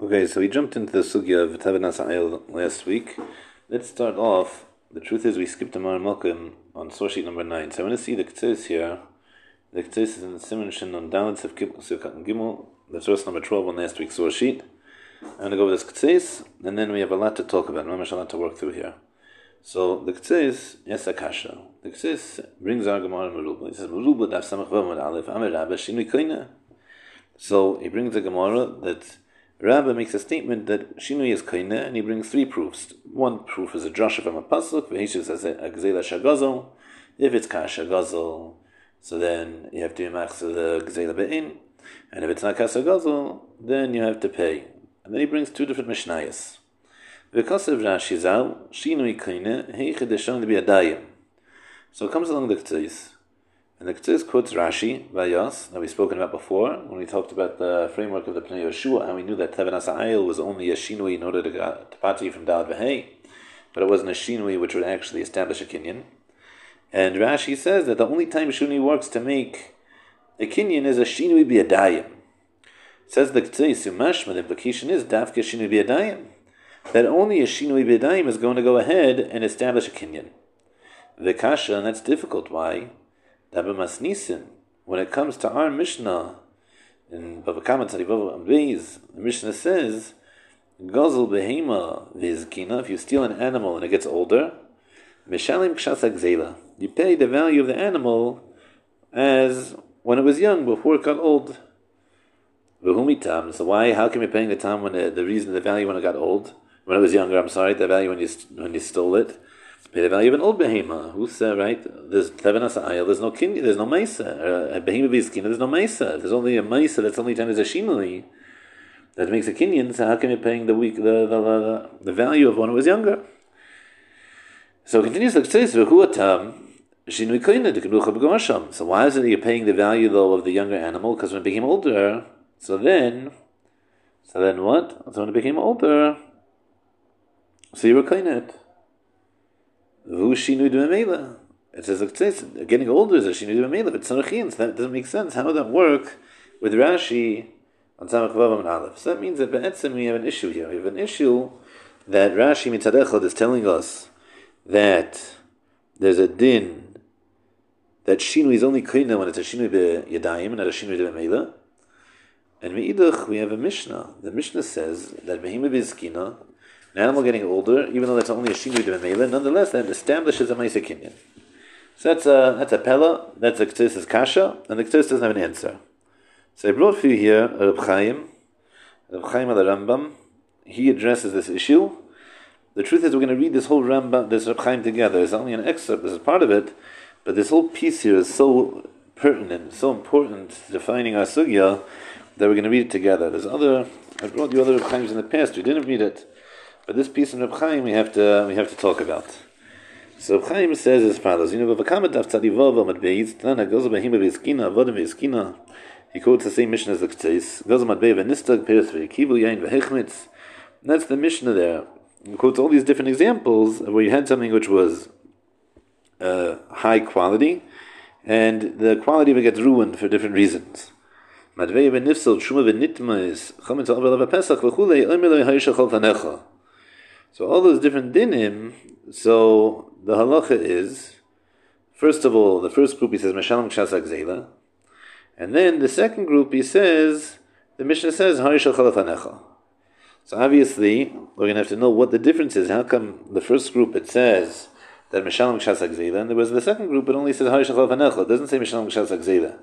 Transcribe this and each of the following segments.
Okay, so we jumped into the sugya of Ayel last week. Let's start off. The truth is, we skipped the Mar on source sheet number 9. So I want to see the K'tzis here. The K'tzis is in the Simon Shin on Dalit of Gimel, the source number 12 on last week's source sheet. I'm going to go with this K'tzis, and then we have a lot to talk about. Mamash a lot to work through here. So the K'tzis, yes, Akasha. The K'tzis brings our Gemara Meruba. He says, Meruba daf samach vav aleph, amir koina. So he brings a Gemara that Rabbi makes a statement that Shinui is kaina, and he brings three proofs. One proof is a drasha from a pasuk, v'hishu says a gzela shagazel. If it's kasha gazel, so then you have to machzor the gzela be'in, and if it's not kasha gazel, then you have to pay. And then he brings two different mishnayos. V'kasev Rashi zal, Shinui kaina, heichad to be a adayim. So it comes along the Ketzis. And the Ketzis quotes Rashi, Vayos, that we've spoken about before, when we talked about the framework of the Pnei Yeshua, and we knew that Teven Asa'ayil was only a shinui in order to, to pati from Dalad Vahei, but it wasn't a shinui which would actually establish a kinyan. And Rashi says that the only time shinui works to make a kinyan is a shinui biadayim. Says the Ketzis, Umashma, the implication is dafke shinui biadayim, that only a shinui biadayim is going to go ahead and establish a kinyan. The kasha, and that's difficult. Why? When it comes to our Mishnah, in Bava Kama Beis, the Mishnah says, Gozel behema vizkina, if you steal an animal and it gets older, Mishalim kshasak zela, you pay the value of the animal as when it was young, before it got old. V'humitam, so why, how come you paying the time when the, the reason, the value when it got old? When it was younger, I'm sorry, the value when you, when you stole it. Pay the value of an old behema. Who's uh, right? There's tevenas ayil. There's no kin. There's no mesa. A behema biskin. There's no mesa. There's only a mesa that's only time as a shinui that makes a kinyan. So how can you paying the week the the, the, the value of when it was younger? So it continues like says v'huatam. So why is it that you're paying the value though of the younger animal? Because when it became older, so then, so then what? So when it became older, so you were koina it. It says like getting older is a shinu d'memela, but tzanachin. So that doesn't make sense. How would that work with Rashi on Samach Vavam and Aleph? So that means that be'etzim we have an issue here. We have an issue that Rashi mitzadechad is telling us that there's a din that shinu is only koina when it's a shinu be'yadayim and not a shinu d'memela. And me'idach we have a Mishnah. The Mishnah says that behima bizkina an animal getting older, even though that's only a shinu de nonetheless that establishes a ma'isa kinyan. So that's a that's a pella, that's a k'tzis kasha, and the k'tzis doesn't have an answer. So I brought for you here Reb Chaim, Reb Chaim al Rambam. He addresses this issue. The truth is, we're going to read this whole Rambam, this Reb Chaim together. It's only an excerpt, this is part of it, but this whole piece here is so pertinent, so important to defining our sugya that we're going to read it together. There's other, I brought you other Reb Chaims in the past. We didn't read it. But this piece in Reb Chaim we have to we have to talk about. So Reb Chaim says as follows: You know. He quotes the same mission as the v'hechmitz. That's the Mishnah there. He quotes all these different examples where you had something which was uh, high quality, and the quality of it gets ruined for different reasons. Madvei v'nifsel shuma v'nitma is chametz al v'pesach v'chulei oimeloi ha'ishachol tanecha. So all those different dinim. So the halacha is, first of all, the first group he says Meshalam Kshasak Zela, and then the second group he says the Mishnah says Harishal Chalafanecha. So obviously we're going to have to know what the difference is. How come the first group it says that Meshalam Kshasak Zela, and there was the second group it only says Harishal Chalafanecha. It doesn't say Meshalam Kshasak Zela.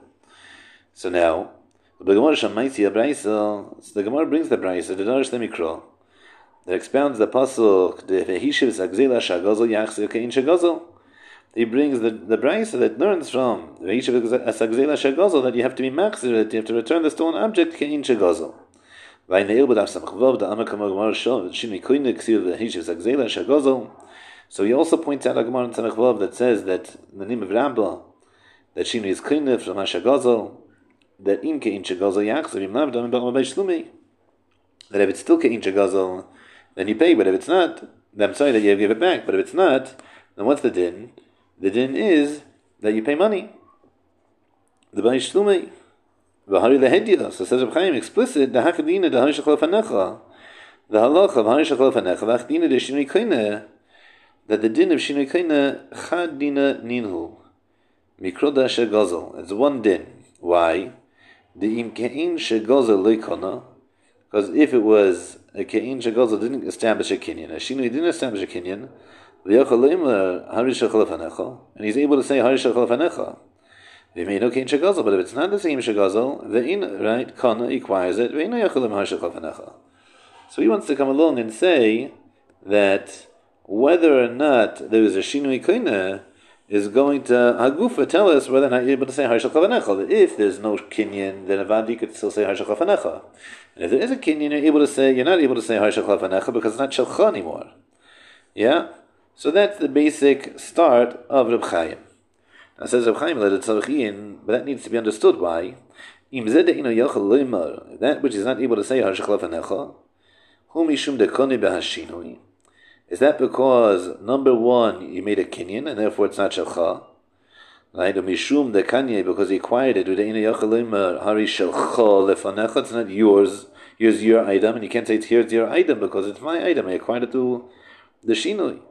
So now the Gemara Shamaisi Abraisa. So the Gemara brings the Braisa the Darish Lemikro that expounds the pasuk. He brings the the brisa that learns from that you have to be machzir that you have to return the stolen object kein shagazel. So he also points out a gemara that says that the name of Rabba that shimi is koine from shagazel that in kein shagazel b'amabay shlumi that if it's still kein shagazel then you pay. But if it's not, then I'm sorry that you have give it back. But if it's not, then what's the din? The din is that you pay money. The Bani Shlumei. V'hari lehedia. So says Reb Chaim explicit, the hakadina the harishachol fanecha. The halacha of harishachol fanecha, v'achdina the shinui koine, that the din of shinui koine, chad dina ninhu. Mikroda shegozel. It's one din. Why? The im kein shegozel leikona, because if it was a kein shegozel didn't establish a kinyan, a shinui didn't establish a kinyan, and he's able to say harishachol fanecha. They made no kain but if it's not the same shagazel, the in right kana acquires it. So he wants to come along and say that whether or not there is a shinui kaina is going to hagufa tell us whether or not you're able to say harshal kavanecha. If there's no kinyan, then avadi could still say harshal kavanecha. And if there is a kinyan, you're able to say you're not able to say harshal kavanecha because it's not shalcha anymore. Yeah. So that's the basic start of Reb Chaim. Now says Reb Chaim, but that needs to be understood why. That which is not able to say Harshach Lefanecha, whom Mishum Dekoni Behashinui, is that because, number one, you made a kinyan, and therefore it's not Shalcha, right? Mishum the Dekanye, because he acquired it, Hari Lefanecha, it's not yours, here's your item, and you can't say it's here's your item because it's my item, I acquired it to the Shinui.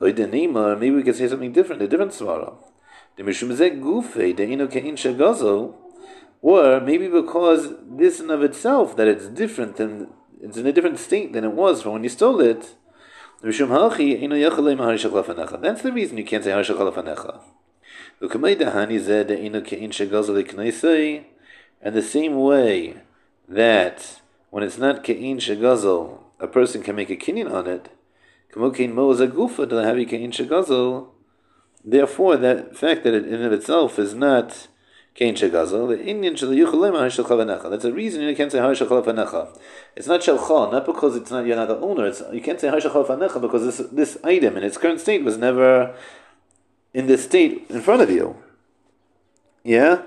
Maybe we can say something different, a different svara. The mishum gufe the kein or maybe because this in of itself that it's different and it's in a different state than it was from when you stole it. That's the reason you can't say harshach alafanecha. And the same way that when it's not kein shagazel, a person can make a kinyan on it. Therefore, that fact that it in of itself is not Kain Shagazel, the Indian Shal Yuchalim Hashal Chavanecha. That's a reason you can't say Hashal Chavanecha. It's not Shalcha, not because it's not you're not the owner. It's you can't say Hashal Chavanecha because this this item in its current state was never in this state in front of you. Yeah,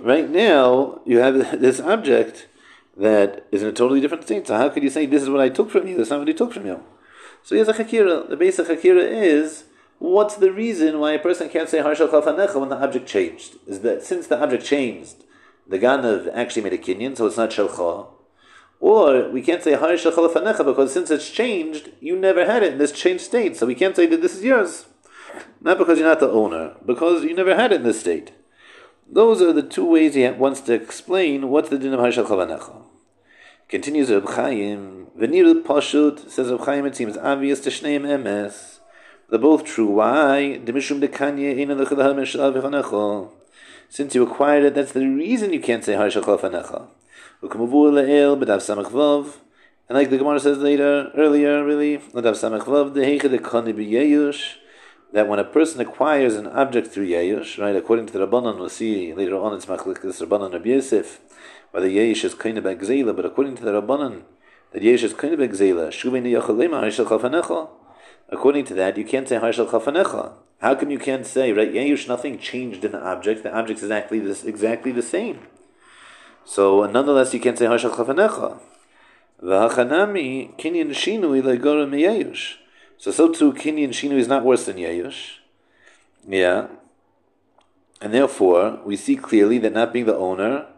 right now you have this object that is in a totally different state. So how could you say this is what I took from you? This is not what I took from you. So here's a chakira. The basic chakira is What's the reason why a person can't say Harshal Chafanecha when the object changed? Is that since the object changed, the Ganav actually made a kinyan, so it's not Shalcha. Or we can't say Harshal Chafanecha because since it's changed, you never had it in this changed state, so we can't say that this is yours. Not because you're not the owner, because you never had it in this state. Those are the two ways he wants to explain what's the din of Harshal Chafanecha. Continues Reb Chaim, Venir Pashut, says Reb Chaim, it seems obvious to Shneim Emes. They're both true. Why? Since you acquired it, that's the reason you can't say Harshachal. And like the Gemara says later, earlier, really, that when a person acquires an object through Yeyush, right, according to the Rabbanan, we'll see later on it's Machlikas Rabbanan Rabbi Yosef, whether Yeyish is kind of but according to the Rabbanan, that Yeyish is kind of Gzela, Shuvin Yachalema Harshachal Fanecha. According to that, you can't say Harshal Chafanecha. How come you can't say, right, Yayush, nothing changed in the object, the object is exactly, this, exactly the same. So, nonetheless, you can't say Harshal Chafanecha. V'hachanami, kinyan shinu ilegora meyayush. So, so too, kinyan shinu is not worse than Yayush. Yeah. And therefore, we see clearly that not being the owner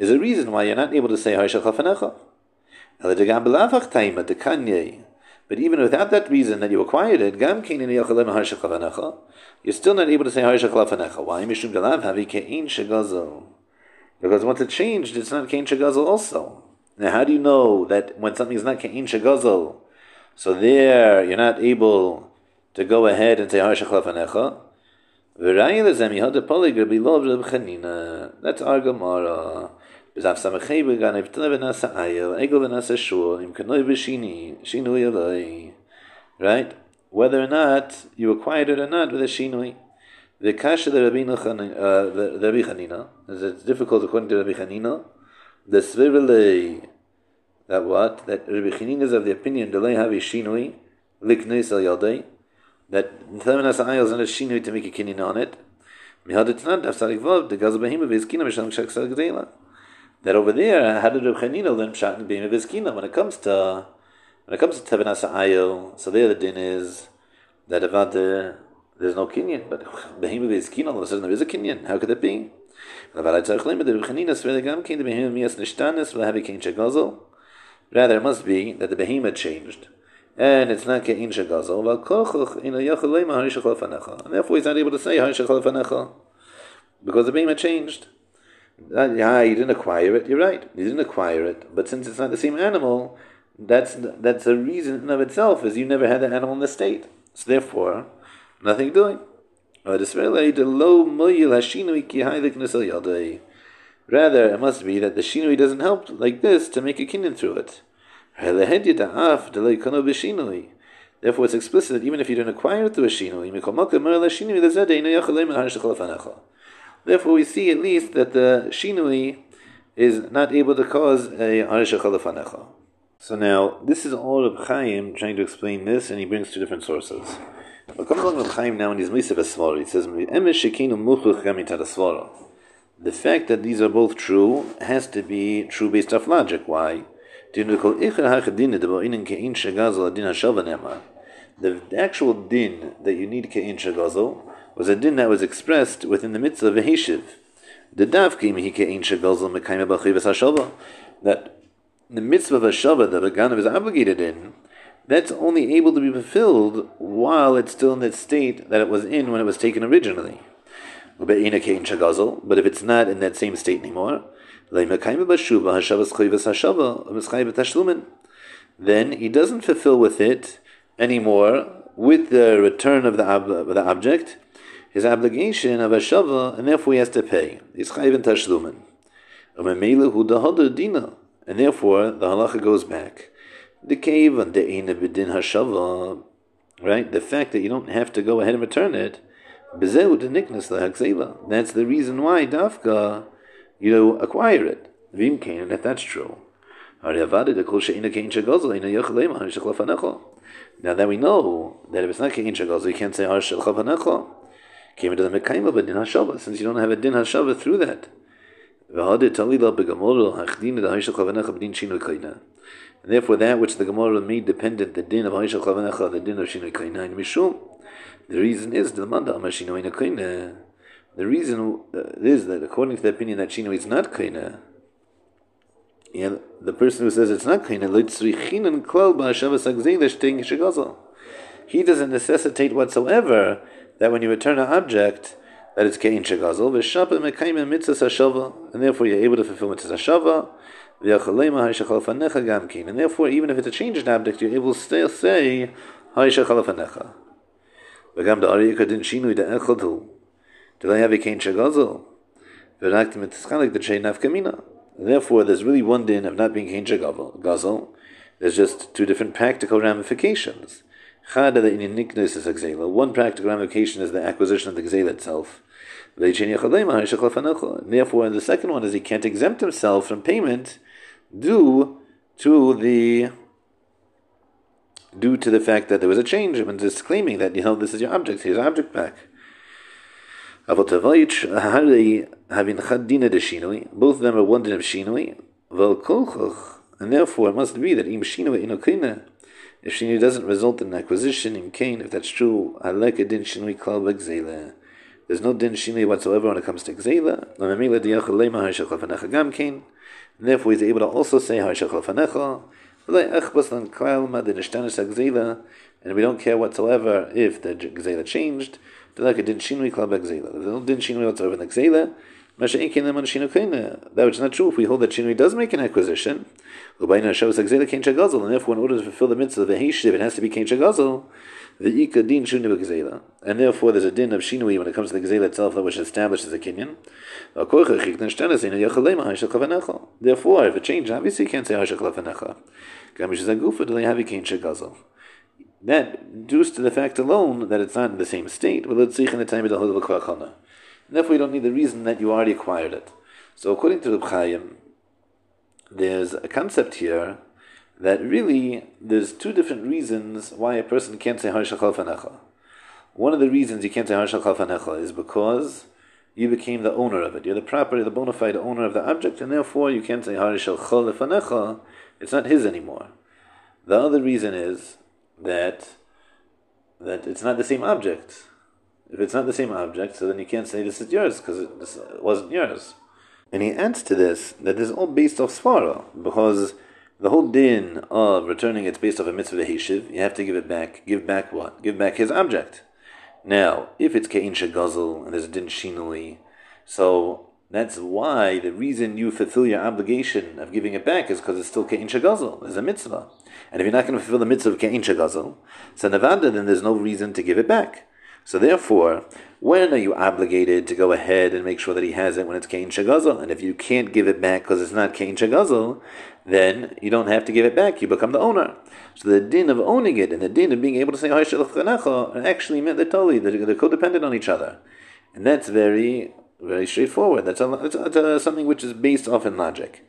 is a reason why you're not able to say Harshal Chafanecha. But even without that reason that you acquired it, gam you're still not able to say Why? Kein shagazel. Because once it changed, it's not kein shagazel also. Now, how do you know that when something is not kein shagazel, so there you're not able to go ahead and say Harshach That's our Gemara. Right? Whether or not you acquired it or not with a shinui. The kasha uh, the Rabbi Chanina, it's difficult according to Rabbi Chanina, the svirele, that what? That Rabbi Chanina is of the opinion, delay have a shinui, liknes al yadei, that Tevenas Ayel is not a shinui to make a kinyan on it. Mihad it's not, Afsarik Vav, the Gazal Behima, Vizkina, Mishalim Shak Sal Gdela that over there, how did Reb Chanina learn pshat and being of his? When it comes to when it comes to Tevenas Ayil, so there the din is that about the there's no kinyan, but Behim of his all of a sudden there is a kinyan. How could that be? Rather, it must be that the behemoth changed, and it's not ke'in shegazel, and therefore he's not able to say because the behemoth changed. Yeah, you didn't acquire it. You're right. You didn't acquire it, but since it's not the same animal, that's that's a reason in of itself is you never had that animal in the state. So therefore, nothing doing. Rather, it must be that the shinui doesn't help like this to make a kinyan through it. Therefore, it's explicit that even if you don't acquire it through a shinui, therefore we see at least that the shinui is not able to cause a harisha So now, this is all of Chaim trying to explain this, and he brings two different sources. But comes along with Chaim now in his Misav he says, The fact that these are both true has to be true based off logic. Why? The actual din that you need ke'in shagazel was a din that was expressed within the mitzvah of a heshiv. The davkim hi ke'in shagazel mekayim b'chivas That the mitzvah of a shava that a ganav is obligated in that's only able to be fulfilled while it's still in that state that it was in when it was taken originally. But if it's not in that same state anymore, then he doesn't fulfill with it anymore with the return of the, ob- the object his obligation of a shava, and therefore he has to pay. He's chayv tashlumen. And therefore the halacha goes back the cave and the bidin hashava, right? The fact that you don't have to go ahead and return it, that's the reason why dafka you know, acquire it. Vim and if that's true. Now that we know that if it's not kein shagazal, you can't say har shel. Came into the mekayim of a din hashava, since you don't have a din hashava through that. And therefore, that which the Gemara made dependent, the din of Haishal Chavanecha, the din of Shinoi Kainain Mishum, the reason is the Manda Amashinoin Kaina. The reason uh, is that according to the opinion that Shinoi is not Kaina, yeah, the person who says it's not Kaina, he doesn't necessitate whatsoever that when you return an object, that it's kein shagazel, v'shapa mekayim mitzvahs hashava, and therefore you're able to fulfill mitzvahs hashava, v'yachalema ha'ishachal fanecha gamkin, and therefore even if it's a changed object, you're able to still say ha'ishachal fanecha. V'gam da'ari yikadin shinui da'echadu, d'lay havi kein shegazel, v'rakti mitzichalik d'chei nafkamina. Therefore, there's really one din of not being kein shagazel. there's just two different practical ramifications. One practical ramification is the acquisition of the gzela itself. Therefore, the second one is he can't exempt himself from payment due to the due to the fact that there was a change and just claiming that you know this is your object, here's object back. Both of them are one din of shinui, and therefore it must be that im shinui inokina. If shinui doesn't result in acquisition in kain, if that's true, I like a din shinui klal There's no din shinui whatsoever when it comes to gzela. And therefore, he's able to also say Harshachal Fanecha, and we don't care whatsoever if the Gzela changed. Like it didn't shinui klab Gzela. If it didn't shinui whatsoever in the Gzela, that which is not true if we hold that Shinui does make an acquisition. And therefore, in order to fulfill the mitzvah of the Heshiv, it has to be Kain Shagazel. The Ika din shuni b'gzela, and therefore there's a din of shinui when it comes to the gzela itself that which establishes a kinyan. Therefore, if it changed, obviously you can't say hashak lefanecha. That due to the fact alone that it's not in the same state, well, it's in the time of the therefore you don't need the reason that you already acquired it. So according to the Chaim, there's a concept here that really there's two different reasons why a person can't say Harshachal Fanecha. One of the reasons you can't say Harshachal Fanecha is because you became the owner of it. You're the property, the bona fide owner of the object, and therefore you can't say Harshachal Fanecha. It's not his anymore. The other reason is that that it's not the same object. If it's not the same object, so then you can't say this is yours because it, wasn't yours. And he adds to this that this is all based off svara because the whole din of returning it's based off a mitzvah hishiv. You have to give it back. Give back what? Give back his object. Now, if it's kein shagazel and there's a din shinui, so that's why the reason you fulfill your obligation of giving it back is because it's still kein shagazel. There's a mitzvah, and if you're not going to fulfill the mitzvah of kein shagazel, so nevada, then there's no reason to give it back. So therefore, when are you obligated to go ahead and make sure that he has it when it's Kain Shagazel? And if you can't give it back because it's not Kain Shagazel, then you don't have to give it back. You become the owner. So the din of owning it and the din of being able to say actually meant that totally they're, they're codependent on each other, and that's very very straightforward. That's, a, that's, a, that's a, something which is based off in logic.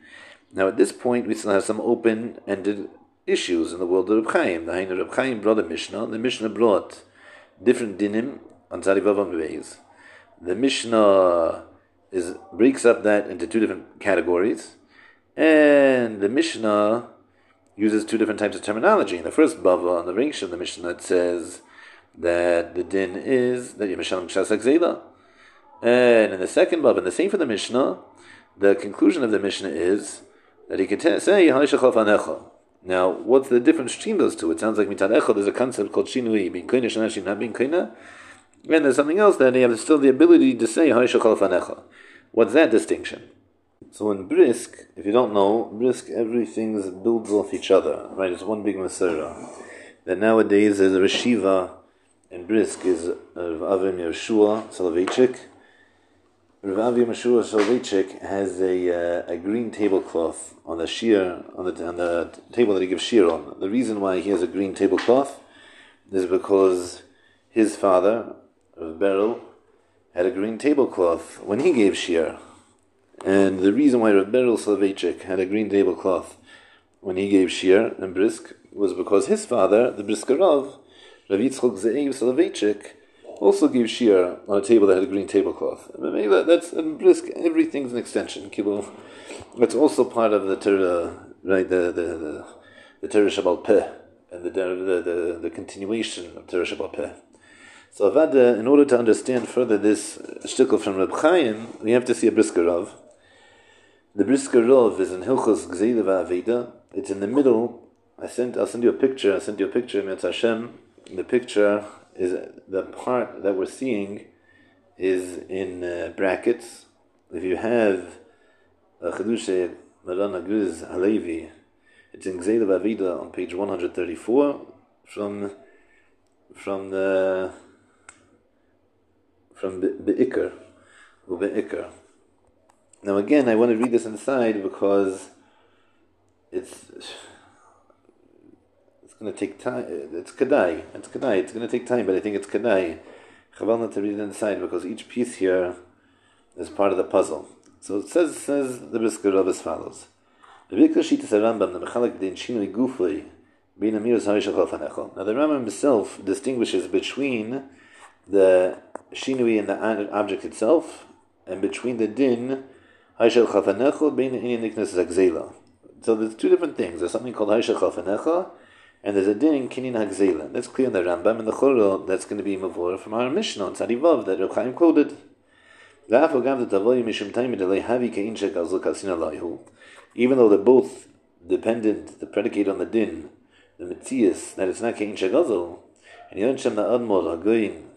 Now at this point, we still have some open-ended issues in the world of Reb Chaim. The Hainu Reb Chaim brought a Mishnah. The Mishnah brought different dinim on Tzadivav ways. The Mishnah is breaks up that into two different categories, and the Mishnah uses two different types of terminology. In the first bava on the Ring of the Mishnah it says that the din is that Yemeshalim Kshasak Zela. And in the second bava, and the same for the Mishnah, the conclusion of the Mishnah is that he can t- say Hanishachal Fanecha. Now, what's the difference between those two? It sounds like mitad echad there's a concept called shinui, being koina shanashi, not being koina. And there's something else that they have still the ability to say. What's that distinction? So in brisk, if you don't know, brisk everything builds off each other, right? It's one big masera. That nowadays there's a reshiva and brisk is of Avim Yeshua Soloveitchik, Rav Avi Mashua Soloveitchik has a, uh, a green tablecloth on the shear on the on the table that he gives shear on. The reason why he has a green tablecloth is because his father, Rav Beryl, had a green tablecloth when he gave shear. And the reason why Rav Beryl Soloveitchik had a green tablecloth when he gave shear and Brisk was because his father, the Briskerov, Rav Yitzchok Ze'ev Soloveitchik, also gave shir on a table that had a green tablecloth. Maybe that's in brisk. Everything's an extension. Kilo. It's also part of the Torah, right? The the the, the Torah Shebaal Peh and the, the the the continuation of Torah Shebaal Peh. So Avada, in order to understand further this shtickle from Reb Chaim, we have to see a brisker Rav. The brisker Rav is in Hilchos Gzeila Aveda. It's in the middle. I sent. I'll send you a picture. I sent you a picture. In Metz Hashem. The picture is the part that we're seeing is in uh, brackets. If you have a Chedushe Marana Guz Halevi, it's in Gzeil Avida on page 134 from from the from Be'ikr, Be'ikr. Now again, I want to read this inside because it's it's going to take time. It's kadai. It's kadai. It's going to take time, but I think it's kadai. Chaval to read it inside because each piece here is part of the puzzle. So it says says the Brisker as follows. Now the Rambam himself distinguishes between the shinui and the object itself, and between the din Haisha Chafenecha, Bainin Yinniknes Haxela. So there's two different things. There's something called Haishel Chafanecha, and there's a din in Kinin Hagzela. That's clear in the Rambam and the Chorel. That's going to be Mavor from our Mishnah on Tzadivav that Reb Chaim quoted. Even though they're both dependent, the predicate on the din, the mitzias, that it's not kein shagazel, and yon shem na'admor hagoyin,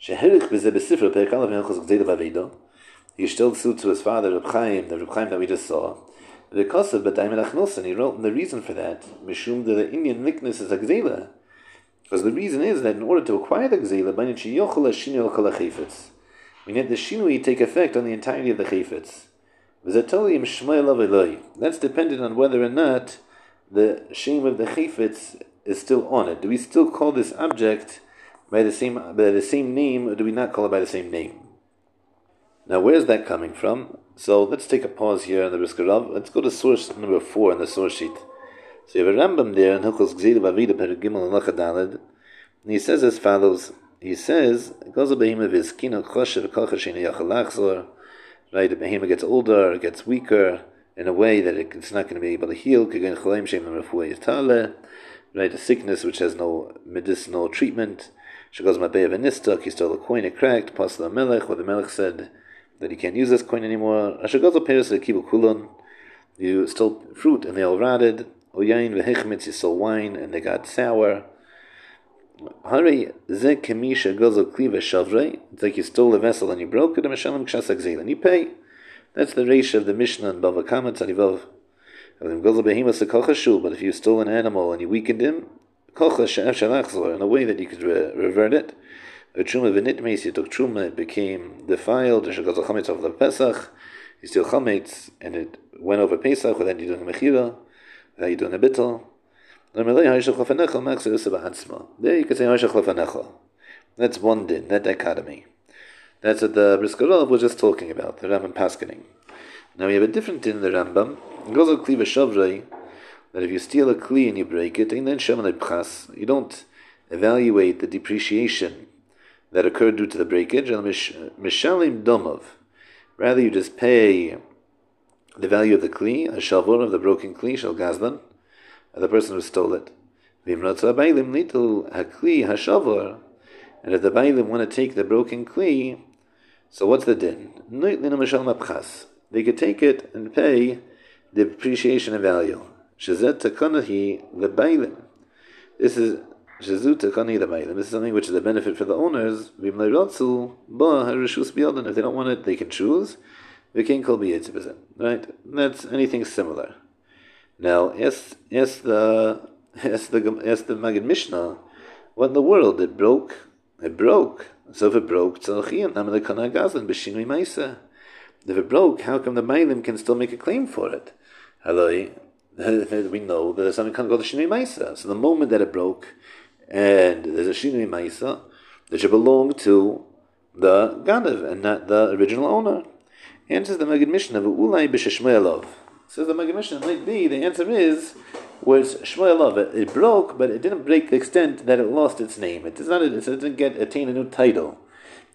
sheherich b'zeh b'sifra perek alav hilchos gzeda b'aveda, he still sued to his father, Reb Chaim, the Reb Chaim that we just saw, because of B'daim Elachnos, he wrote the reason for that, Mishum the Indian nickness is a Gzela. Because the reason is that in order to acquire the Gzela, we need the Shinui take effect on the entirety of the Chayfetz. That's dependent on whether or not the shame of the Chayfetz is still on it. Do we still call this object by the same by the same name do we not call it by the same name? Now, where's that coming from? So let's take a pause here on the Briskarav. Let's go to source number four in the source sheet. So you have a Rambam there in Hilchos Gzeil Vavida Per Gimel Lachadalid, and he says as follows. He says, "Goes a behema v'izkino choshev kochashin yachalachzor." Right, the behema gets older, it gets weaker in a way that it's not going to be able to heal. Right, a sickness which has no medicinal treatment. She goes Mabea Venistuk, he stole a coin, it cracked, plus the Melech, where the Melech said that he can't use this coin anymore. Ashagozo Peres Kibu Kulon, you stole fruit and they all rotted. Oyain Vehechmitz, you stole wine and they got sour. Hari ze kemisha gozo kliva shavrei. It's like you stole a vessel and you broke it, Mishalim kshasak and you pay. That's the ratio of the Mishnah and Bava Kama Tzadivov. But if you stole an animal and you weakened him, in a way that you could re- revert it, truma v'nitmeis, you took truma, became defiled, shagaz chametz of the Pesach, you steal chametz, and it went over Pesach, without you doing a mechira, without you doing a bittel. There you could say That's one din, that dichotomy. That's what the Briskerov was just talking about, the Rambam Paskining. Now we have a different din in the Rambam. It goes on Kli V'Shavrei, that if you steal a Kli and you break it, you don't evaluate the depreciation that occurred due to the breakage. Rather, you just pay the value of the Kli, a Shavor of the broken Kli, Shal Gazlan, the person who stole it. And if the Bailim want to take the broken Kli, so what's the din? They could take it and pay the depreciation in value. Shazet takanahi the Bailim. This is Shazut takanahi the Bailim. This is something which is a benefit for the owners. If they don't want it, they can choose. Can call be Right? That's anything similar. Now, ask, ask the ask the ask the Magid Mishnah, what in the world it broke? It broke. So if it broke, tzalchiyan am the kanagazan b'shinui. If it broke, how come the Mailim can still make a claim for it? Haloi, we know that there's something called the shinui ma'isa. So the moment that it broke, and there's a shinui ma'isa, that should belong to the Ganav and not the original owner. Answers the Magid Mishnah, ulai b'sheshmoyalov. Says the Maggid Mishnah, might be, the answer is, was Shmuel it, it broke, but it didn't break the extent that it lost its name. It, does not, it didn't get attain a new title.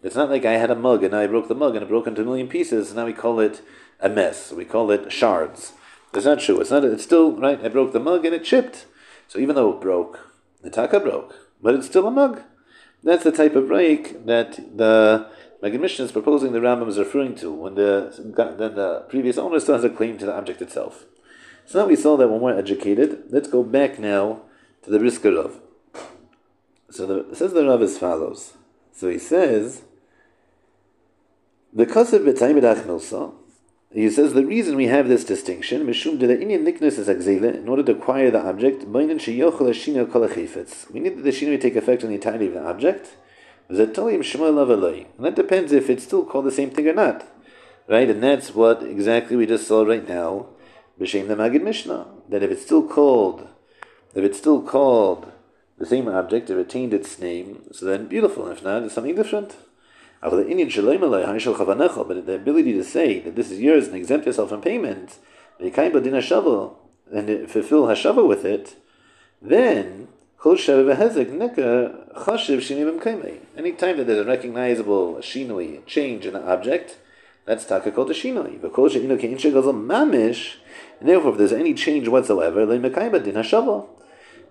It's not like I had a mug and I broke the mug and it broke into a million pieces, and now we call it a mess. We call it shards. That's not true. It's not. It's still right. I broke the mug and it chipped. So even though it broke, the taka broke, but it's still a mug. That's the type of break that the Maggid Mishnah is proposing the Rambam is referring to when the then the previous owner still has a claim to the object itself. So now we saw that when we're educated. Let's go back now to the Brisker Rav. So the, says the Rav as follows. So he says the Kasev b'Taimid Milsa. He says the reason we have this distinction, mishum de the Indian nickness is exile, in order to acquire the object, we need that the shino take effect on the entirety of the object. And that depends if it's still called the same thing or not. Right? And that's what exactly we just saw right now. B'Shem the Magid Mishnah. That if it's still called, if it's still called the same object, if it retained its name, so then beautiful. If not, it's something different. But the ability to say that this is yours and exempt yourself from payment, and fulfill hashava with it, then Anytime that there's a recognizable shinui, change in the object, that's taka called a shinui. And therefore, if there's any change whatsoever,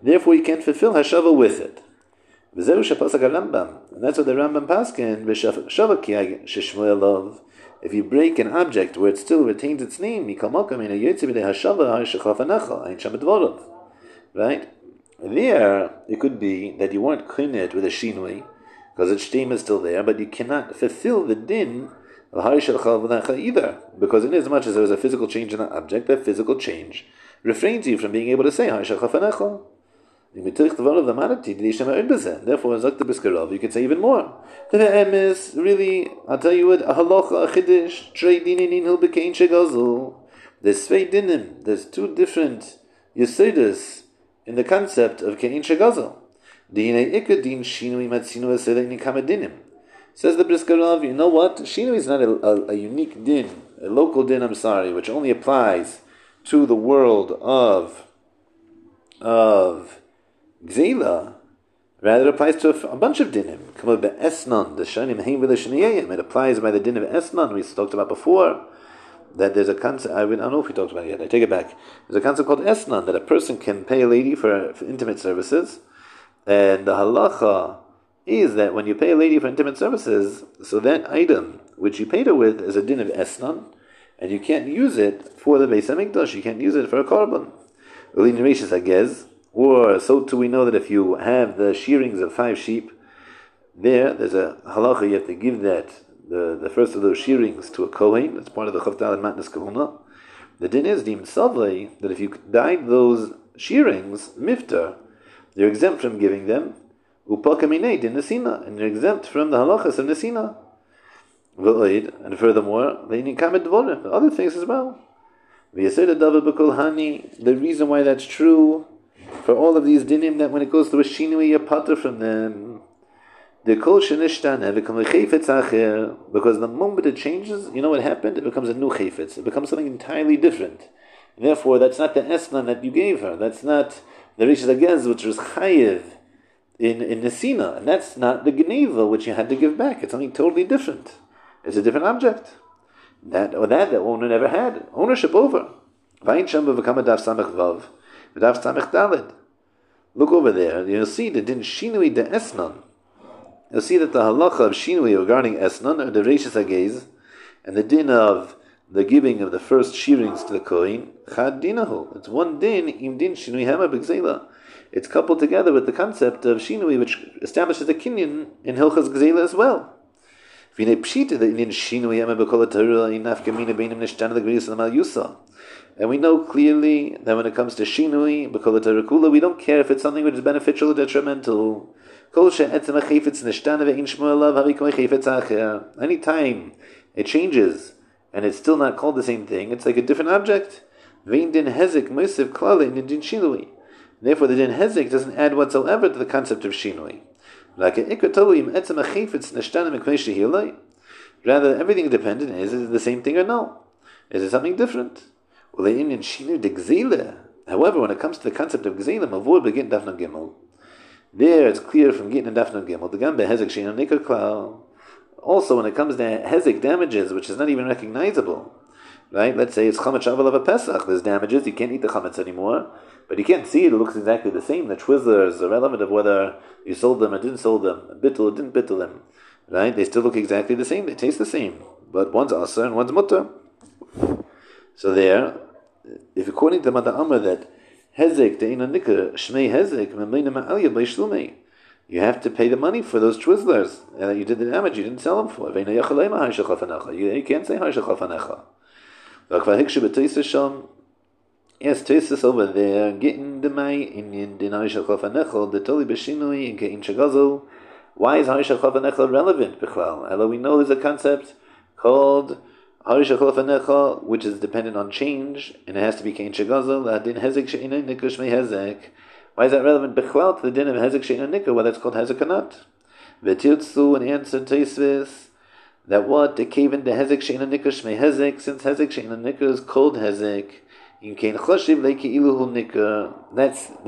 therefore you can't fulfill hashava with it. And that's what the Rambam paskin if you break an object where it still retains its name, right? There, it could be that you weren't cleaning with a shinui, because its steam is still there, but you cannot fulfill the din of either, because in as much as there is a physical change in the object, that physical change refrains you from being able to say Therefore, as Dr. Briskerov, you could say even more. The emes, really, I'll tell you what, a halacha, a chiddush, trei dinin hil bekein shegazel. There's svei dinim, there's two different yesidus in the concept of Kein Shagazel. Says the Briskerov, you know what? Shinu is not a, a, a, unique din, a local din, I'm sorry, which only applies to the world of of Gzela. Rather, applies to a, bunch of dinim. Esnan, the shanim heim It applies by the din of Esnan we talked about before that there's a concept, I, don't know if we talked about it yet, I take it back. There's a concept called esnan, that a person can pay a lady for, for intimate services, and the halacha is that when you pay a lady for intimate services, so that item which you paid her with is a din of esnan, and you can't use it for the Beis Hamikdash. You can't use it for a korban. Or so too we know that if you have the shearings of five sheep, there there's a halacha you have to give that the, the first of those shearings to a kohen. That's part of the chavdal and matnas kahuna. The din is deemed savlei that if you dyed those shearings mifter, you're exempt from giving them upakamine din nesina, and you're exempt from the halachas of nesina. And furthermore, kamed other things as well. The reason why that's true for all of these dinim that when it goes to a shinui, you putter from them. Because the moment it changes, you know what happened? It becomes a new chayfetz. It becomes something entirely different. Therefore, that's not the esnan that you gave her. That's not the rishis agez which was chayiv in in Nesina, and that's not the geneva which you had to give back. It's something totally different. It's a different object. That or that the owner never had ownership over. Vayin shamba become a daf samech vav, Look over there. and You'll see the din shinui de esnan. You'll see that the halacha of shinui regarding esnan or the reishis agez, and the din of the giving of the first shearings to the kohen chad dinahu. It's one din im din shinui hema b'gzela. It's coupled together with the concept of shinui, which establishes a kinyan in hilchas gzela as well. V'nei pshita the Indian shinu yema b'kol Torah inaf kamina beinim nishtana the gvius and yusa. And we know clearly that when it comes to shinui b'kol we don't care if it's something which is beneficial or detrimental. Any time it changes and it's still not called the same thing, it's like a different object. Therefore, the din hezik doesn't add whatsoever to the concept of shinui. Rather, everything dependent is, is it the same thing or no? Is it something different? However, when it comes to the concept of gzela, mavur begin dafna gimel. There, it's clear from Gittin and Dafna Gimel. The Gambe Hezek Shein Nikar Klal. Also, when it comes to Hezek damages, which is not even recognizable, right? Let's say it's Chametz Shavel of a Pesach. There's damages. You can't eat the Chametz anymore. But you can't see it, it looks exactly the same. The Twizzlers are relevant of whether you sold them or didn't sold them, bittul or didn't bittul them. Right? They still look exactly the same, they taste the same. But one's asa and one's mutter. So there, if according to Mata Amr that Hezek, Deina Nikah, Shmei Hezek, Memina Ma'alya Beishlumei, you have to pay the money for those Twizzlers uh, you did the damage, you didn't sell them for. You can't say. Yes, Tosfos over there, getting the Mai in the Haisha Chafanechel, the Toli Beshinui, and getting Shagazel. Why is Haisha Chafanechel relevant, Bechlal? Although we know there's a concept called which is dependent on change, and it has to be Kain Shagazel, that din Hezek Sheina Nikush Hezek. Why is that relevant, Bechlal, to the din of Hezek Sheina Nikah, whether it's called Hezek or not? Vetirtsu, and answer Tosfos, that what, the cave in the Hezek Sheina Me Hezek, since Hezek Sheina Nikah is called Hezek, that's the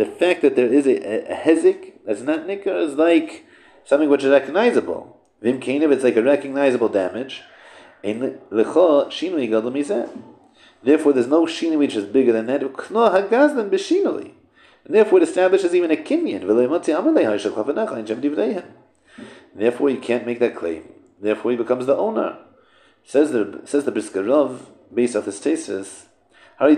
fact that there is a, a, hezik that's not nikah is like something which is recognizable. Vim if it's like a recognizable damage. Therefore, there's no shinui which is bigger than that. And therefore, it establishes even a kinyan. Therefore, you can't make that claim. Therefore, he becomes the owner. Says the says the Briskarov, based off his thesis, so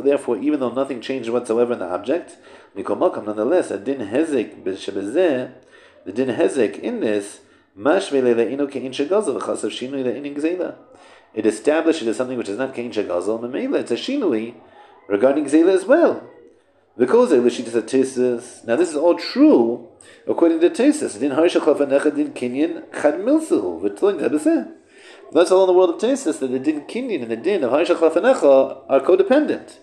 therefore, even though nothing changed whatsoever in the object, nonetheless, a din the din hezek in this, it establishes as something which is not kein shagazel, memela, it's a shinui regarding gzela as well. Because Now this is all true according to Tosfos. Din din kinyan chad milsuhu v'tloin that's all in the world of Tosfos that the din kinyan and the din of Haishach Lafanecha are codependent.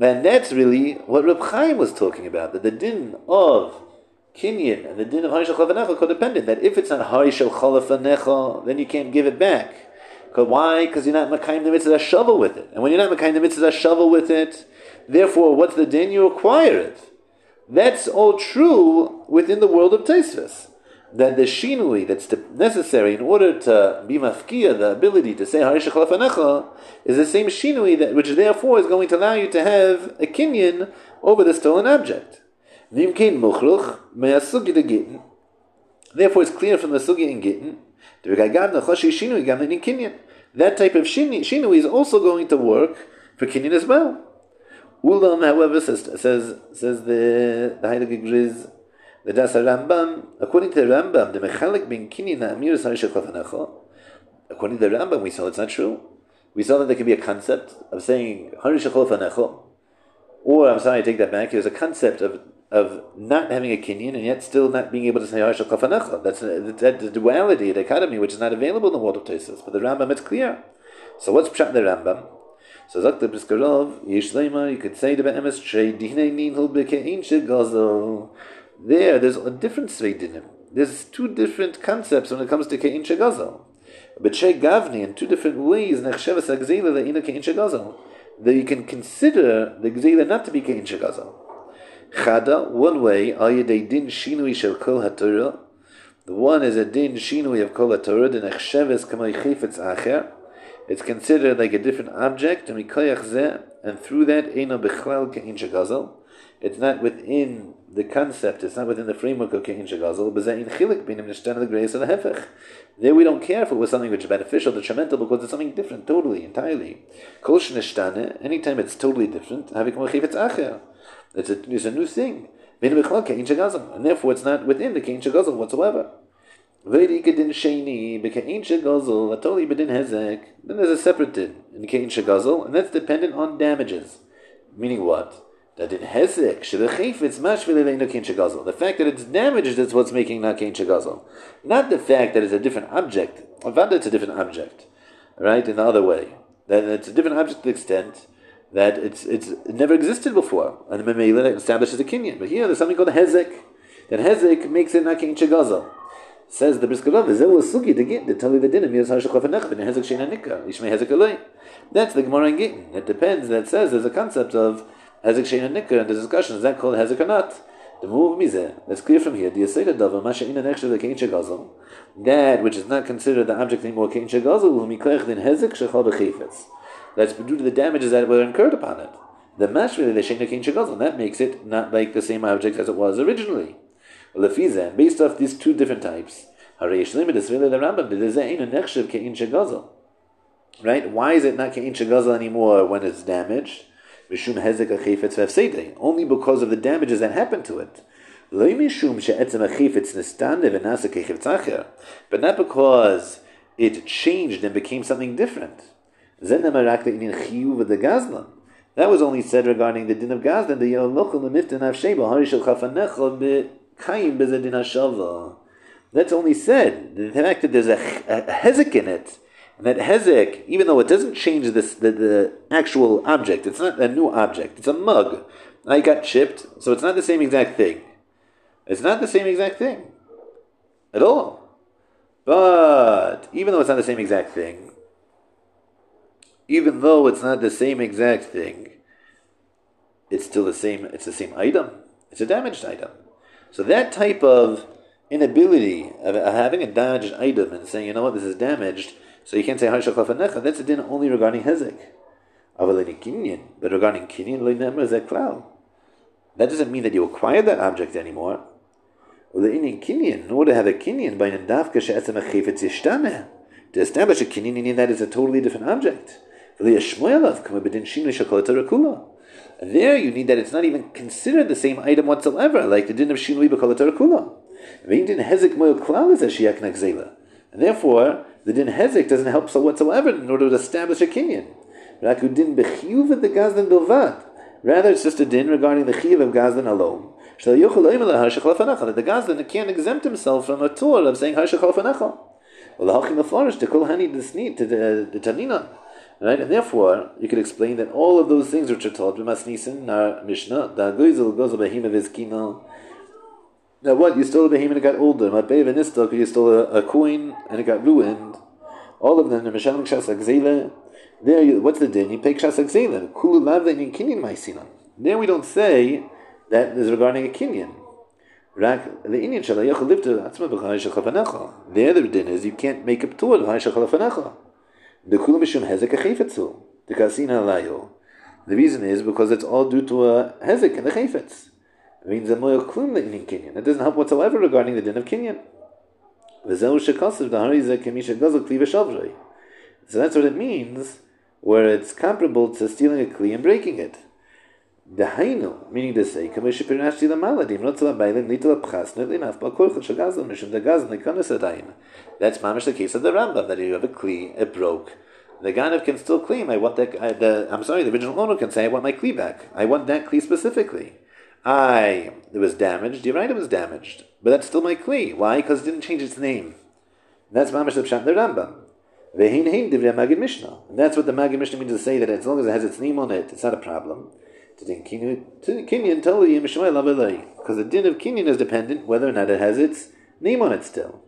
And that's really what Reb Chaim was talking about, that the din of kinyan and the din of Haishach Lafanecha are codependent. That if it's not Haishach Lafanecha, then you can't give it back. Why? Because you're not Makayim the mitzvah shovel with it. And when you're not Makayim the mitzvah shovel with it, therefore, what's the din? You acquire it. That's all true within the world of Tosfos that the shinui that's necessary in order to be mafkia, the ability to say harishach lafanecha, is the same shinui that which therefore is going to allow you to have a kinyan over the stolen object. Therefore, it's clear from the sugi in gitten. That type of shinu, shinu is also going to work for kinyan as well. Ulam, however, says says says the the Heilige Griz, the Das Rambam. According to the Rambam, the mechalik bin kinyan amir According to the Rambam, we saw it's not true. We saw that there could be a concept of saying harishachol or I'm sorry, I take that back. There's a concept of of not having a kinyan and yet still not being able to say oh, Harshal Kafanecha. That's the duality, the academy, which is not available in the world of Tesis. But the Rambam, it's clear. So what's Pshat the Rambam? So Zakta Briskerov, Yishlema, you could say to Be'emes Trey, Dine Ninhul Beke'in Shegazel. There, there's a different Sveidinim. There's two different concepts when it comes to Ke'in. But Shei Gavni, in two different ways, Nechshevas Agzela, Le'ina Ke'in Shegazel. That you can consider the Gzela not to be Ke'in Shegazel. Chada, one way, ayedei din shinui shel kol haTorah. The one is a din shinui of kol haTorah, the nechsheves kamay chifetz acher. It's considered like a different object, and mikoyach zeh, and through that, eno bechlal ke'in shagazal. It's not within the concept, it's not within the framework of ke'in shagazal, but in chilik binim nishtan the grace of the hefech. There we don't care if it was something which is beneficial, detrimental, because it's something different, totally, entirely. Kol shenishtaneh, anytime it's totally different, havik chifetz acher. It's a, it's a new thing. And therefore it's not within the Kain Shagazal whatsoever. Then there's a separate din in Kain Shagazal, and that's dependent on damages. Meaning what? That in Hezek, it's Shagazal. The fact that it's damaged is what's making not Kain Shagazal. Not the fact that it's a different object. I it's a different object. Right? In the other way. That it's a different object to the extent that it's it's it never existed before, and the Memela establishes a kinyan. But here there's something called hezek. That hezek makes it not king chagaza. Says the Briskerov, "Zehu sugi to get tell you the dinner miras harshachov and hezek sheina nikka yishmei hezek alay." That's the Gemara in Gittin. It depends. That says there's a concept of hezek sheina nikka, and the discussion is that called hezek or not. The move mizeh. That's clear from here. The aseda dava masha ina next the king chagaza. That which is not considered the object anymore king chagaza will miklech din hezek shechal bechifetz that's due to the damages that were incurred upon it. The mashvili the shenakin shagazon that makes it not like the same object as it was originally. Lefizan, based off these two different types, Right? Why is it not kein shagazal anymore when it's damaged? Only because of the damages that happened to it. But not because it changed and became something different. That was only said regarding the din of Gazlan, the Yolochel Miftan Avsheba, Harishal Chafanecha, Kaim Bezadin Hashava. That's only said. The fact that there's a, a, a hezek in it, and that hezek, even though it doesn't change this, the, the actual object, it's not a new object, it's a mug. I got chipped, so it's not the same exact thing. It's not the same exact thing. At all. But, even though it's not the same exact thing, even though it's not the same exact thing, it's still the same. It's the same item. It's a damaged item. So that type of inability of having a damaged item and saying, you know what, this is damaged, so you can't say Harshal that's a din only regarding Hezek. But regarding Kinyan, is that cloud. That doesn't mean that you acquire that object anymore. In order to have a Kinyan, by to establish a Kinyan, that is a totally different object. There you need that it's not even considered the same item whatsoever, like the din of Shinui B'Kol. And therefore, the din hezek doesn't help so whatsoever in order to establish a kinyan. Rather, it's just a din regarding the chiyuv of gazlan alone. That the gazlan can't exempt himself from a tour of saying harshach alfanecha. Well, the hachim afarish to kol hani to the tanina. Right? And therefore, you could explain that all of those things which are taught, B'mas Nisan, our uh, Mishnah, the Goizel goes his kino. Now what? You stole a behemoth and it got older. Matbei v'nistok, you stole a, a coin and it got ruined. All of them, the Mishalim Kshas Akzele. There, you, what's the din? You pay Kshas Akzele. Kulu lavda in kinyan ma'isinan. There we don't say that is regarding a kinyan. The Indian shalayach lived to atzma b'chai shachavanecha. There the din is you can't make up to it b'chai shachavanecha. The kulmishum hezek a The kasina layo. The reason is because it's all due to a hezek and a chayfetz. It means a moil klum in kinyan. It doesn't help whatsoever regarding the din of kinyan. So that's what it means, where it's comparable to stealing a kli and breaking it. Dahainu, meaning to say, kamish pirashti la maladim, not la bailin, litla pchas, not linaf, ba korchel shagazlan, mishum the gazlan, ikonis adayim. That's mamish the case of the Rambam, that you have a kli, it broke. The ganav can still claim, I want that, I, the, I'm sorry, the original owner can say, I want my kli back. I want that kli specifically. I, it was damaged, you're right, it was damaged. But that's still my kli. Why? Because it didn't change its name. That's mamish the pshat the Rambam. Vehin hein divrei Magid Mishnah. And that's what the Magid Mishnah means to say, that as long as it has its name on it, it's not a problem. Kinyan totally because the din of kinyan is dependent whether or not it has its name on it still.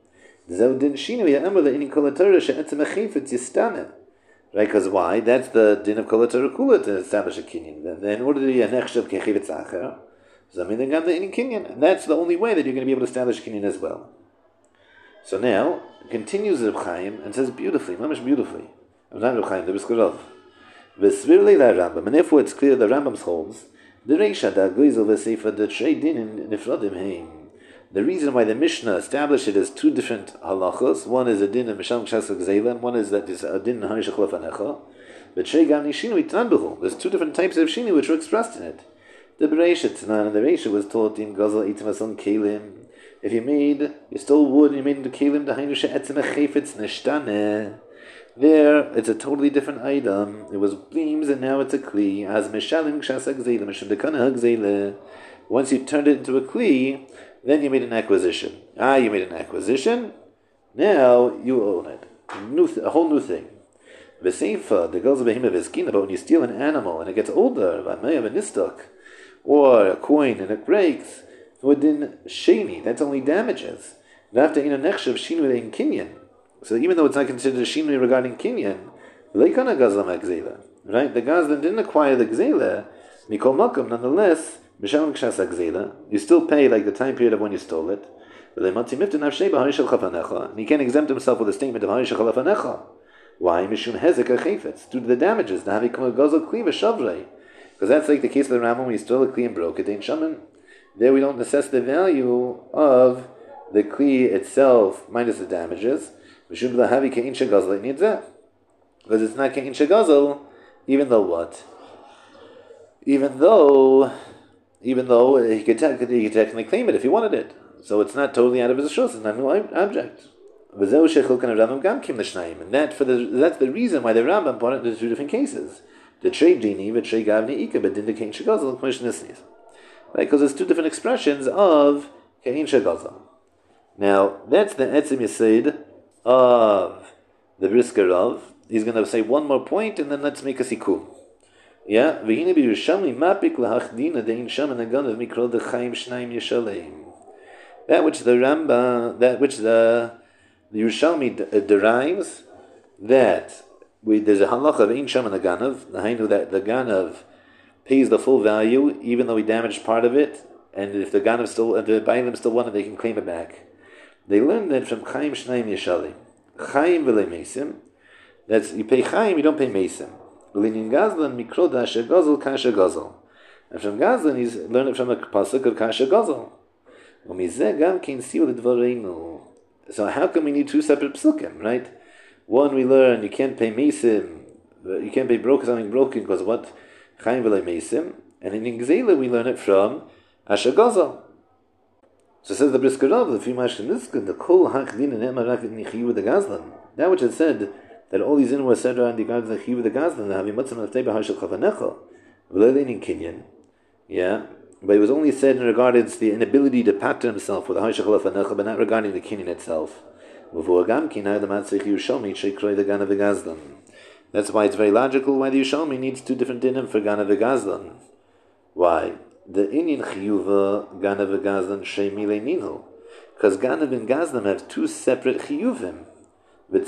Right? Because why? That's the din of kolatar kula to establish a kinyan. Then, in order to be a nechshav kechivet zacher, zamin then the and that's the only way that you're going to be able to establish kinyan as well. So now continues the Chaim and says beautifully, mamish beautifully. I'm not Reb Chaim, the Briskerov. Vesvirli la Rambam, and therefore it's clear the Rambam holds the Reisha da Goizel v'Sefer the Din in Nifradim Heim. The reason why the Mishnah established it as two different halachos, one is a din of Misham Kshasuk Zayla, one is that is a din of Hanishach Lefanecha. But Shei Gam Nishinu Itnan There's two different types of Shinu which were expressed in it. The Bereisha Tanan and the Reisha was taught in Gazel Itimason Kelim. If you made, you stole wood and you made into Kelim, the Hainu She'etzim Echefetz Nishtane. There, it's a totally different item. It was beams, and now it's a kli. As mishalim Once you turned it into a kli, then you made an acquisition. Ah, you made an acquisition. Now you own it. New th- a whole new thing. V'seifa, the girls of behemoth is keen but when you steal an animal and it gets older, and nistok, or a coin and it breaks. Within sheni, that's only damages. After in a nechshav shinu in kinyan. So even though it's not considered a shinui regarding kinyan, leikana gazlam gzela, right? The gazlan didn't acquire the gzela, mikol makom, nonetheless, b'shem kshas gzela, you still pay like the time period of when you stole it. And he can't exempt himself with a statement of Harishal Chalafanecha. Why? Mishum Hezek Achefetz. Due to the damages. Now, Gazel Kli V'Shavrei. Because that's like the case of the Rambam when he stole a Kli and broke it. In Shaman, there we don't assess the value of the Kli itself minus the damages. Mishum lahavi kein shagazel, it needs that. Because it's not kein shagazel, even though what? Even though, even though he could, te- he could technically claim it if he wanted it. So it's not totally out of his shus, it's not a new object. And that for the that's the reason why the Rambam brought it into two different cases. The trade dini, the trade gavni ika, but didn't kein shagazel, commission Right? Because there's two different expressions of kein shagazel. Now that's the etzim yisid of the brisker of, he's going to say one more point and then let's make a sikum. Yeah. That which the Ramba, that which the, Yerushalmi uh, derives, that we, there's a halach of ein sham and aganav, the that the ganav pays the full value even though he damaged part of it, and if the ganav still, if the them still want it, they can claim it back. They learned that from Chaim Shnaim Yeshali. Chaim v'le Mesim. That's, you pay Chaim, you don't pay Mesim. Lenin Gazlan mikroda asher Kasha Gazel. And from Gazlan, he's learned it from a pasuk of Kasha Gazel. So how come we need two separate psukim, right? One we learn you can't pay mesim, you can't pay broken something broken because what chaim v'le mesim, and in Gzela we learn it from Asher Gozal. So says the Brisker Rav, the Fimashkin the Kol Hachdin and Emarak Nichiyu the Gazlan. That which had said that all these in were said around the Gazlan Nichiyu the Gazlan, the Havimatzim of Teba Hashel Chavanecha, in Kinyan. Yeah. But it was only said in regards the inability to pattern himself with the Hashel Chavanecha, but not regarding the Kinyan itself. That's why it's very logical why the Yerushalmi needs two different dinim for Gana V'Gazlan. Why? The Indian chiyuva ganav and gazlan sheimile ninu, because ganav and gazlan have two separate chiyuvim. And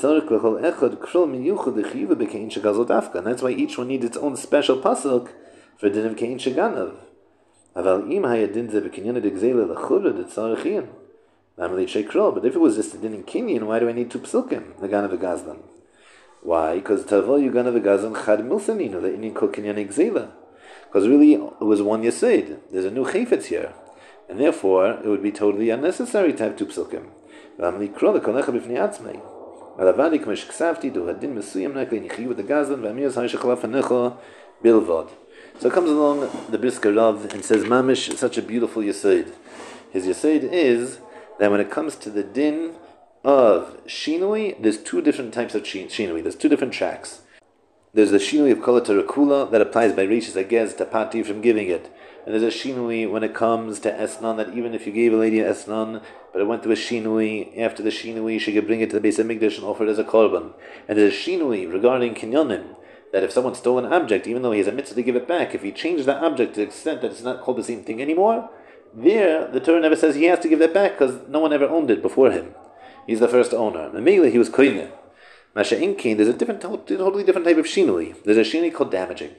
that's why each one needs its own special pasuk for din of kein sheganav. Aval im hayadin ze b'kinyan degzele l'chura de tzarech Namely shekrol, but if it was just a din in kinyan, why do I need two psukim, the ganav gazlan? Why? Because tavol you ganav gazlan chad milsaninu, the Indian kol kinyan exela. Because really, it was one yasid. There's a new Chayfetz here. And therefore, it would be totally unnecessary to have two Psilkim. So it comes along the Brisker and says, Mamish, such a beautiful yasid. His yasid is that when it comes to the din of Shinui, there's two different types of Shinui, there's two different tracks. There's the Shinui of Kol that applies by Rishis Agez to Pati from giving it. And there's a Shinui when it comes to Esnan that even if you gave a lady an Esnan, but it went to a Shinui, after the Shinui she could bring it to the base of Migdash and offer it as a Korban. And there's a Shinui regarding Kinyonim that if someone stole an object, even though he has a mitzvah to give it back, if he changed that object to the extent that it's not called the same thing anymore, there the Torah never says he has to give that back because no one ever owned it before him. He's the first owner. And Immediately he was koine. Masha Inkin, there's a different, totally different type of shinui. There's a shinui called damaging.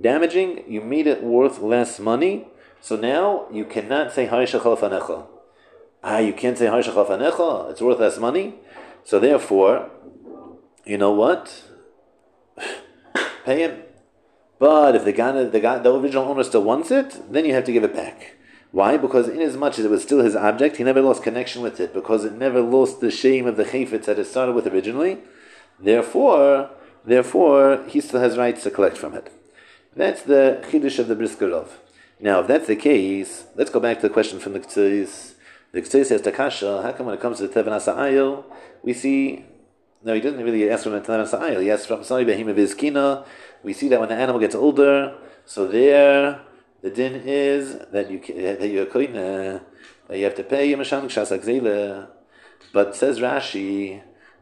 Damaging, you made it worth less money, so now you cannot say Harishachal Ah, you can't say Harishachal it's worth less money. So therefore, you know what? pay him. But if the guy, the the original owner still wants it, then you have to give it back. Why? Because in as much as it was still his object, he never lost connection with it because it never lost the shame of the chayfetz that it started with originally. Therefore, therefore, he still has rights to collect from it. That's the chiddush of the Briskerov. Now, if that's the case, let's go back to the question from the Ktsis. The Ktsis says Takasha, how come when it comes to the Tevan Asa'ayil, we see no, he didn't really ask from the Tanam Sa'ayil. He asked from Sari Behim Vizkina. We see that when the animal gets older, so there the din is that you that you that you have to pay Yemasham Kshasak But says Rashi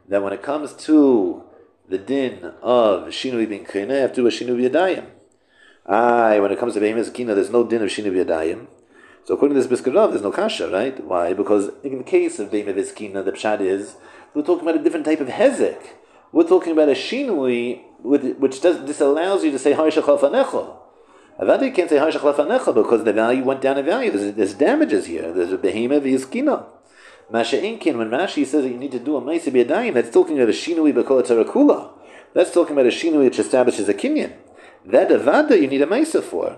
that when it comes to the din of Shinui bin Koine, you have to do a Shinui Yadayim. Aye, when it comes to Behim Vizkina, there's no din of Shinui Yadayim. So according to this Briskerov, there's no kasha, right? Why? Because in the case of Behim Vizkina, the pshat is we're talking about a different type of hezek. We're talking about a shinui, which does, this allows you to say harishachal fanecha. Avadi can't say harishachal fanecha because the value went down in value. There's, there's damages here. There's a behema v'yizkina. Masha Inkin, when Mashi says that you need to do a Maisi B'yadayim, that's talking about a Shinui B'kol. That's talking about a Shinui which establishes a Kinyan. That Avada you need a Maisa for.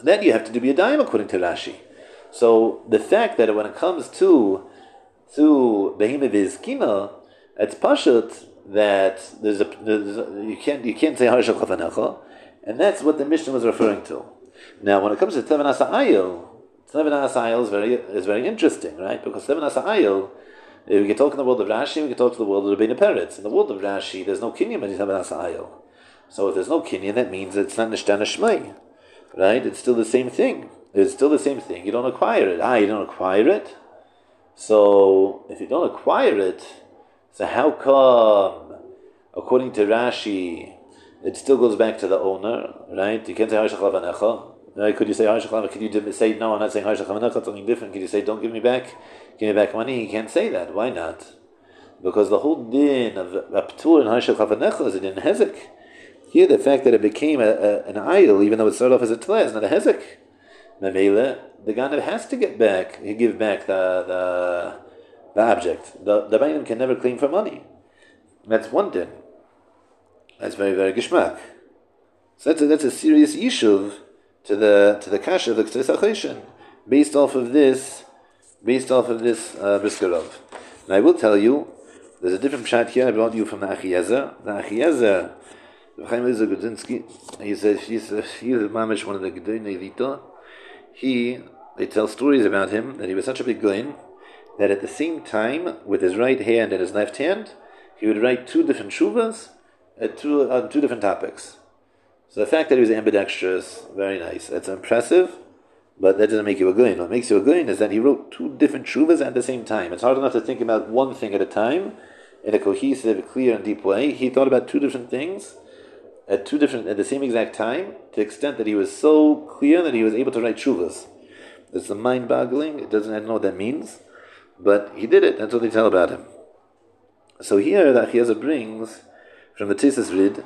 That you have to do B'yadayim according to Rashi. So the fact that when it comes to to Behima Vizkina, it's pashut that there's a, there's a, you can't you can't say Harshal and that's what the mission was referring to. Now, when it comes to Teven Asa'ayil, Teven Asa'ayil is very is very interesting, right? Because Teven Asa'ayil, we can talk in the world of Rashi, we can talk to the world of Rabbeinu Peretz. In the world of Rashi, there's no kinyan in Teven Asa'ayil. So if there's no kinyan, that means it's not Nishtana Shmei, right? It's still the same thing. It's still the same thing. You don't acquire it. Ah, you don't acquire it. So if you don't acquire it, so how come, according to Rashi, it still goes back to the owner, right? You can't say Harshach Could you say Harshach Could you say no? I'm not saying Harshach Lavanecha. Something different. Could you say don't give me back, give me back money? He can't say that. Why not? Because the whole din of Aptur and Harshach Lavanecha is a din hezek. Here, the fact that it became a, a, an idol, even though it started off as a tleh, is not a hezek. Memele, the Ganav has to get back, he give back the, the, the object. The, the Bainim can never claim for money. That's one thing. That's very, very gishmak. So that's a, that's a serious issue to the to the kasha of the Ktzos HaChoshen, based off of this, based off of this uh, Briskerov. And I will tell you, there's a different chat here I brought you from the Achiezer. The Achiezer, Chaim Grodzinski, he says he's, he's mamish one of the Lita he, they tell stories about him that he was such a big goin that at the same time, with his right hand and his left hand, he would write two different shuvas at two, on two different topics. So the fact that he was ambidextrous, very nice. That's impressive, but that doesn't make you a goin. What makes you a goin is that he wrote two different shuvas at the same time. It's hard enough to think about one thing at a time in a cohesive, clear, and deep way. He thought about two different things at two different at the same exact time, to the extent that he was so clear that he was able to write shuvas. It's mind-boggling. It doesn't. I don't know what that means, but he did it. That's what they tell about him. So here, the Achiezer brings from the Tosfos Rid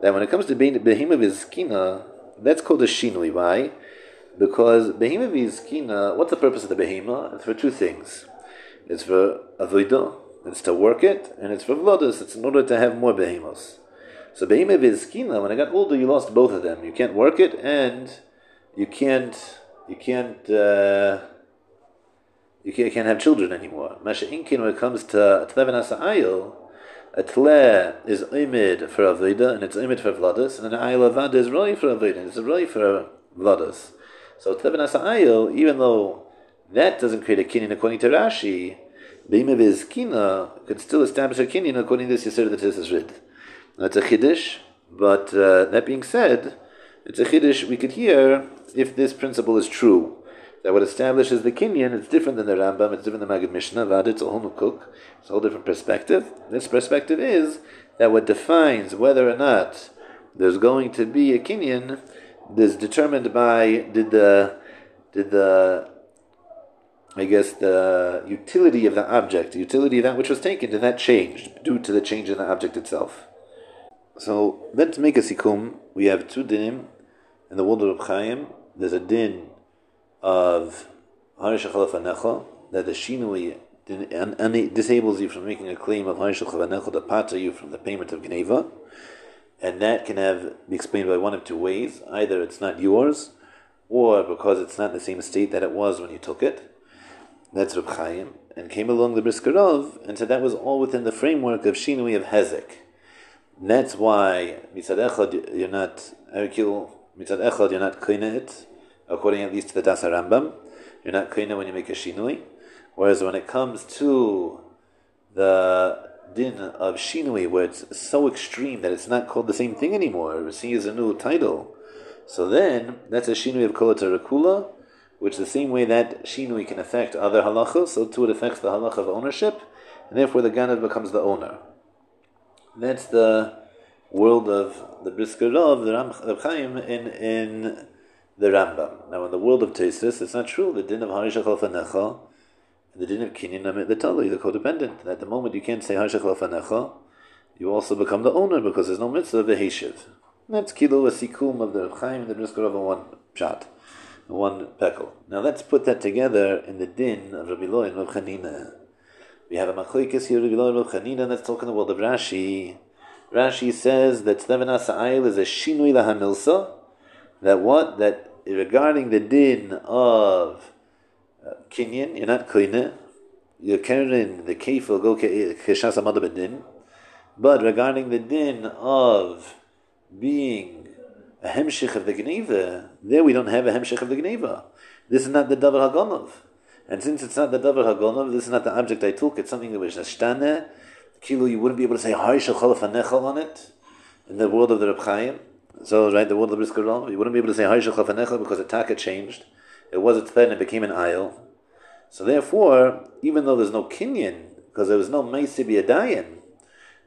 that when it comes to being Behima Vizkina, that's called a Shinui. Why? Because Behima Vizkina, what's the purpose of the Behima? It's for two things. It's for Avodah, it's to work it, and it's for Vlodos, it's in order to have more Behimos. So Behime Vizkina, when I got older, you lost both of them. You can't work it, and you can't you can't. Uh, you can't, have children anymore. Masha Inkin, when it comes to Tleven Ayil, a Tle is Imid for Avida, and it's Imid for Vladas, and an Ayil Avada is Roy for Avida, and it's Roy for Vladas. So Ayil, even though that doesn't create a kinyan according to Rashi, Beim is Kina could still establish a kinyan according to this Yisr that is Rid. That's a Chiddush, but uh, that being said, it's a Chiddush we could hear if this principle is true that what establishes the Kinyan is different than the Rambam, it's different than the Magid Mishnah, Vad, it's a whole new cook, it's a whole different perspective. This perspective is that what defines whether or not there's going to be a Kinyan is determined by did the did the I guess the utility of the object, the utility of that which was taken, did that change due to the change in the object itself? So let's make a sikkum. we have two dinim in the world of Chaim. There's a din of Harish Necha, that the Shinui disables you from making a claim of Harish Necha to pata you from the payment of Gneva. And that can have be explained by one of two ways. Either it's not yours, or because it's not in the same state that it was when you took it. That's Reb Chaim. And came along the Briskerov and said that was all within the framework of Shinui of Hezek. That's why Mitzad Echad you're not Echad you're not it according at least to the Dasa Rambam. You're not koina when you make a shinui. Whereas when it comes to the din of shinui, where it's so extreme that it's not called the same thing anymore, Rasi is a new title. So then, that's a shinui of kolatar which the same way that shinui can affect other halachos, so too it affects the halacha of ownership, and therefore the ganav becomes the owner. That's the world of the Brisker of the Ram Chaim in in the Rambam. Now, in the world of Tesis, it's not true. The din of Harishach Fanecha and the din of Kinyan Amit the Tali, the codependent. At the moment you can't say Harishach Fanecha, you also become the owner because there's no mitzvah of the Heshiv. That's kilo a sikum of the Chaim and the Brisker of one shot, one pekel. Now let's put that together in the din of Rabbi Lo and Rav Chanina. We have a machlekes here, Rabbi Lo and Rav Chanina, let's talk in the world of Rashi. Rashi says that Tleven Asa'ayil is a shinui lahanilsa, that what? That regarding the din of uh, kinyan, you're not koine, you're carrying the kef will go keshas amad din. But regarding the din of being a hemshich of the gneva, there we don't have a hemshich of the gneva. This is not the davar hagonov. And since it's not the davar hagonov, this is not the object I took, it's something that was nashtane, kilo, you wouldn't be able to say harish on it in the world of the Reb Chaim. So, right, the word of the Brisker you wouldn't be able to say Haishal Chafanecha because the taka changed. It was a and it became an aisle. So, therefore, even though there's no kinyan, because there was no Meisibi Adayan,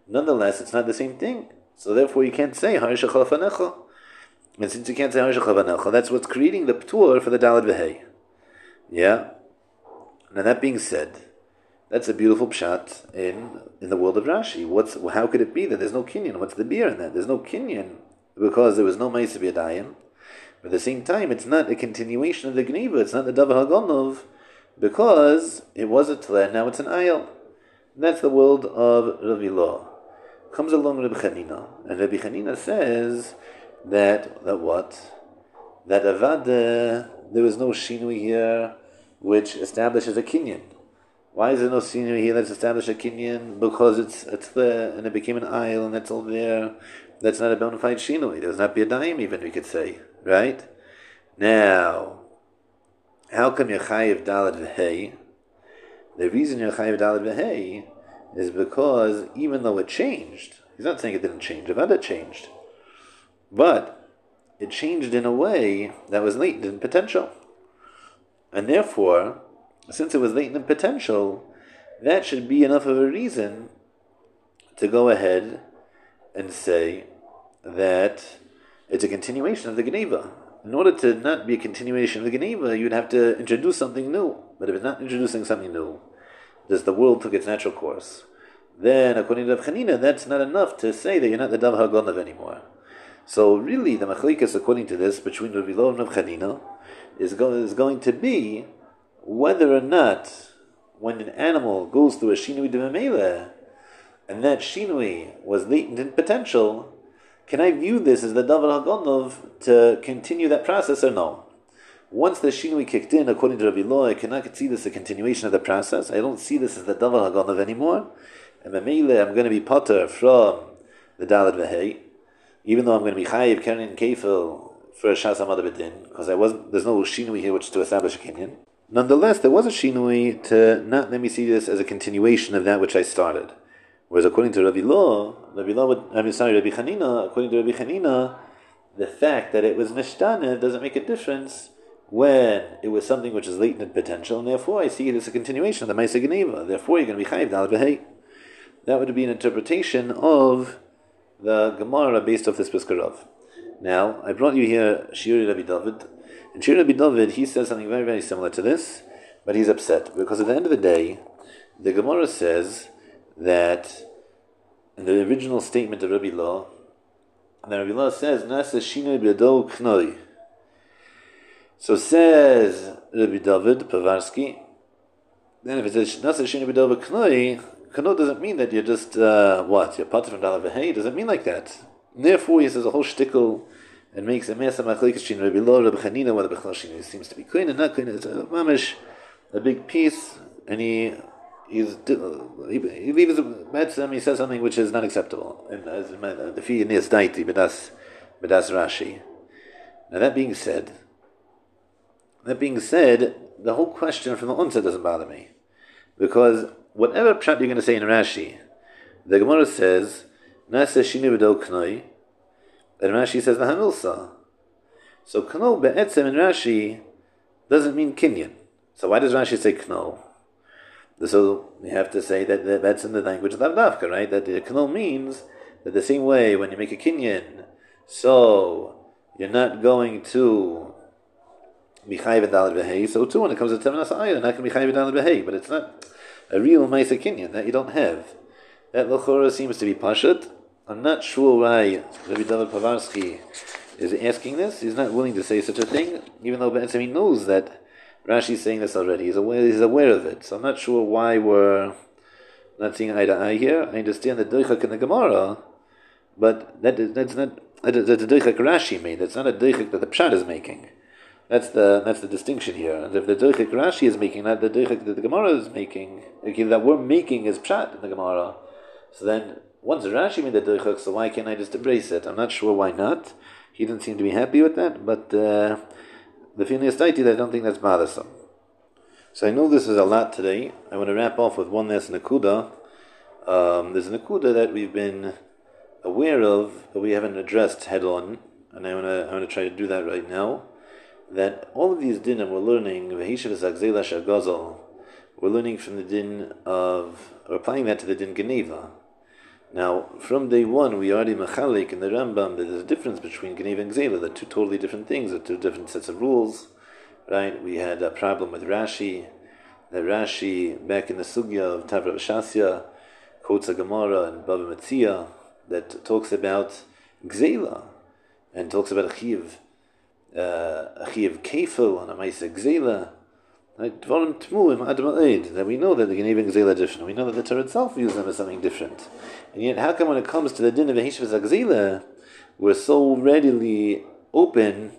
nonetheless, it's not the same thing. So, therefore, you can't say Haishal Chafanecha. And since you can't say Haishal Chafanecha, that's what's creating the Ptur for the Dalad Vehei. Yeah? Now, that being said, that's a beautiful pshat in in the world of Rashi. What's how could it be that there's no kinyan? What's the beer in that? There's no kinyan because there was no Ma'aseh Yadayim. But at the same time, it's not a continuation of the Gneva, it's not the Davar Hagonov, because it was a Tle, now it's an Ayel. That's the world of Law. Comes along Rabbi Chanina, and Rabbi Chanina says that, that what? That Avad, there was no Shinui here which establishes a Kinyan. Why is there no Shinui here that's established a Kinyan? Because it's, it's there, and it became an Ayel, and that's all there that's not a bona fide shinui. There's not be a daim even, we could say. Right? Now, how come you're chayiv dalad v'hei? The reason you're chayiv dalad v'hei is because even though it changed, he's not saying it didn't change, Avada changed. But it changed in a way that was latent in potential. And therefore, since it was latent in potential, that should be enough of a reason to go ahead and say that it's a continuation of the Geneva. In order to not be a continuation of the Geneva, you'd have to introduce something new. But if it's not introducing something new, just the world took its natural course, then according to Rav Chanina, that's not enough to say that you're not the Dav Hagonav anymore. So really, the machlikas, according to this, between Rav Ilo and Rav is, go- is going to be whether or not, when an animal goes through a shinui de and that shinui was latent in potential, can I view this as the Davar Hagonov to continue that process or no? once the shinui kicked in, according to Rabbi Law, I cannot see this as a continuation of the process. I don't see this as the davar haganav anymore. And Mamele, I'm going to be potter from the Dalad Vehei, even though I'm going to be chayiv keren kefil for a shas bedin, because I wasn't. There's no shinui here which to establish a kinyan. Nonetheless, there was a shinui to not let me see this as a continuation of that which I started. Whereas according to Rabbi Law, Rabbi Law would, I mean, sorry, Rabbi Hanina, according to Rabbi Hanina, the fact that it was nishtana doesn't make a difference when it was something which is latent potential, and therefore I see it as a continuation of the Maisa Geneva. Therefore, you're going to be chayiv dal. That would be an interpretation of the Gemara based off this Piskarov. Now, I brought you here Shiri Rabbi David. And Shiri Rabbi David, he says something very, very similar to this, but he's upset because at the end of the day, the Gemara says that in the original statement of Rabbi Law, and Rabbi Law says, Nasa Shina B'Yado Knoi. So says Rabbi David Povarsky, then if it says Nasa Shina B'Yado Knoi, Kano doesn't mean that you're just, uh, what, you're part from Dalav Hey, doesn't mean like that. And therefore, he says a whole shtickle and makes a mesa machlekes shin Rabbi Lo, Rabbi Chanina, whether Bechlal Shin seems to be clean and not clean. It's a mamish, a big piece, and he he's he, leaves Metzim, he says something which is not acceptable. And uh, as uh, in this daiti, bedas Rashi. Now that being said, that being said, the whole question from the onset doesn't bother me, because whatever pshat you're going to say in Rashi, the Gemara says, Nasa shinu knoi, and Rashi says the Hamilsa. So kno be'etzem in Rashi doesn't mean kinyan. So why does Rashi say kno? So you have to say that that's in the language of Avdavka, right? That the kno means that the same way when you make a kinyan, so you're not going to be chayiv dalad So too, when it comes to temenas ayin, you're not going to be chayiv dalad But it's not a real Maisa Kinyan that you don't have. That Lachora seems to be Pashat. I'm not sure why Rabbi David Povarsky is asking this. He's not willing to say such a thing, even though Ben he knows that Rashi is saying this already. He's aware, he's aware of it. So I'm not sure why we're not seeing eye to eye here. I understand the Doichak in the Gemara, but that is, that's not that's a Doichak Rashi made. That's not a Doichak that the Pshat is making. That's the that's the distinction here. And if the Doichik Rashi is making that, the Doichik that the Gemara is making, that we're making is Pshat in the Gemara. So then, once Rashi made the Doichik, so why can't I just embrace it? I'm not sure why not. He didn't seem to be happy with that, but uh, the Phineas Daiti, I don't think that's bothersome. So I know this is a lot today. I want to wrap off with one last Nakuda. Um, there's a Nakuda that we've been aware of, but we haven't addressed head on, and I want to I want to try to do that right now that all of these dinim we're learning, we're learning from the din of, we're applying that to the din Geneva. Now, from day one, we already machalik in the Rambam that there's a difference between Geneva and Gzela. They're two totally different things, they're two different sets of rules. Right? We had a problem with Rashi. That Rashi, back in the Sugya of Tavra Shasya, quotes a Gemara and Baba Metzia that talks about Gzela and talks about a Chiv uh, a chiv kefil and a ma'isa gzela. That we know that the Geneva and Gzela different. We know that the Torah itself uses them as something different. And yet, how come when it comes to the din of Heshivas Gzela, we're so readily open